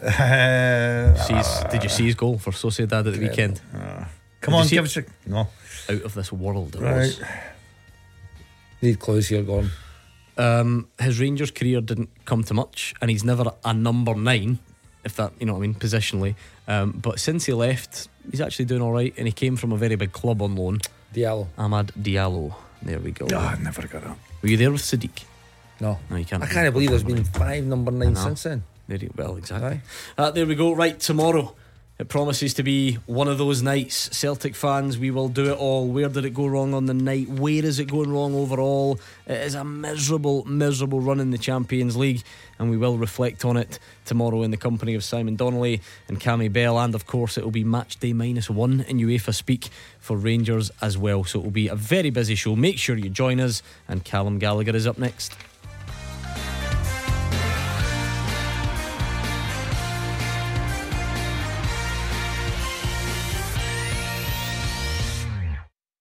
Sees, did you see his goal for Sociedad at the weekend? Uh, come on, give us a. No. Out of this world, it right. was. Need clues here, Gordon. Um, his Rangers career didn't come to much, and he's never a number nine, if that you know what I mean, positionally. Um, but since he left, he's actually doing all right, and he came from a very big club on loan. Diallo. Amad Diallo. There we go. Oh, I never got that. Were you there with Sadiq? No. No, you can't. I can't believe there's been five number nine since then. Very well, exactly. Uh, there we go. Right, tomorrow. It promises to be one of those nights. Celtic fans, we will do it all. Where did it go wrong on the night? Where is it going wrong overall? It is a miserable, miserable run in the Champions League, and we will reflect on it tomorrow in the company of Simon Donnelly and Cammy Bell. And of course, it will be match day minus one in UEFA Speak for Rangers as well. So it will be a very busy show. Make sure you join us, and Callum Gallagher is up next.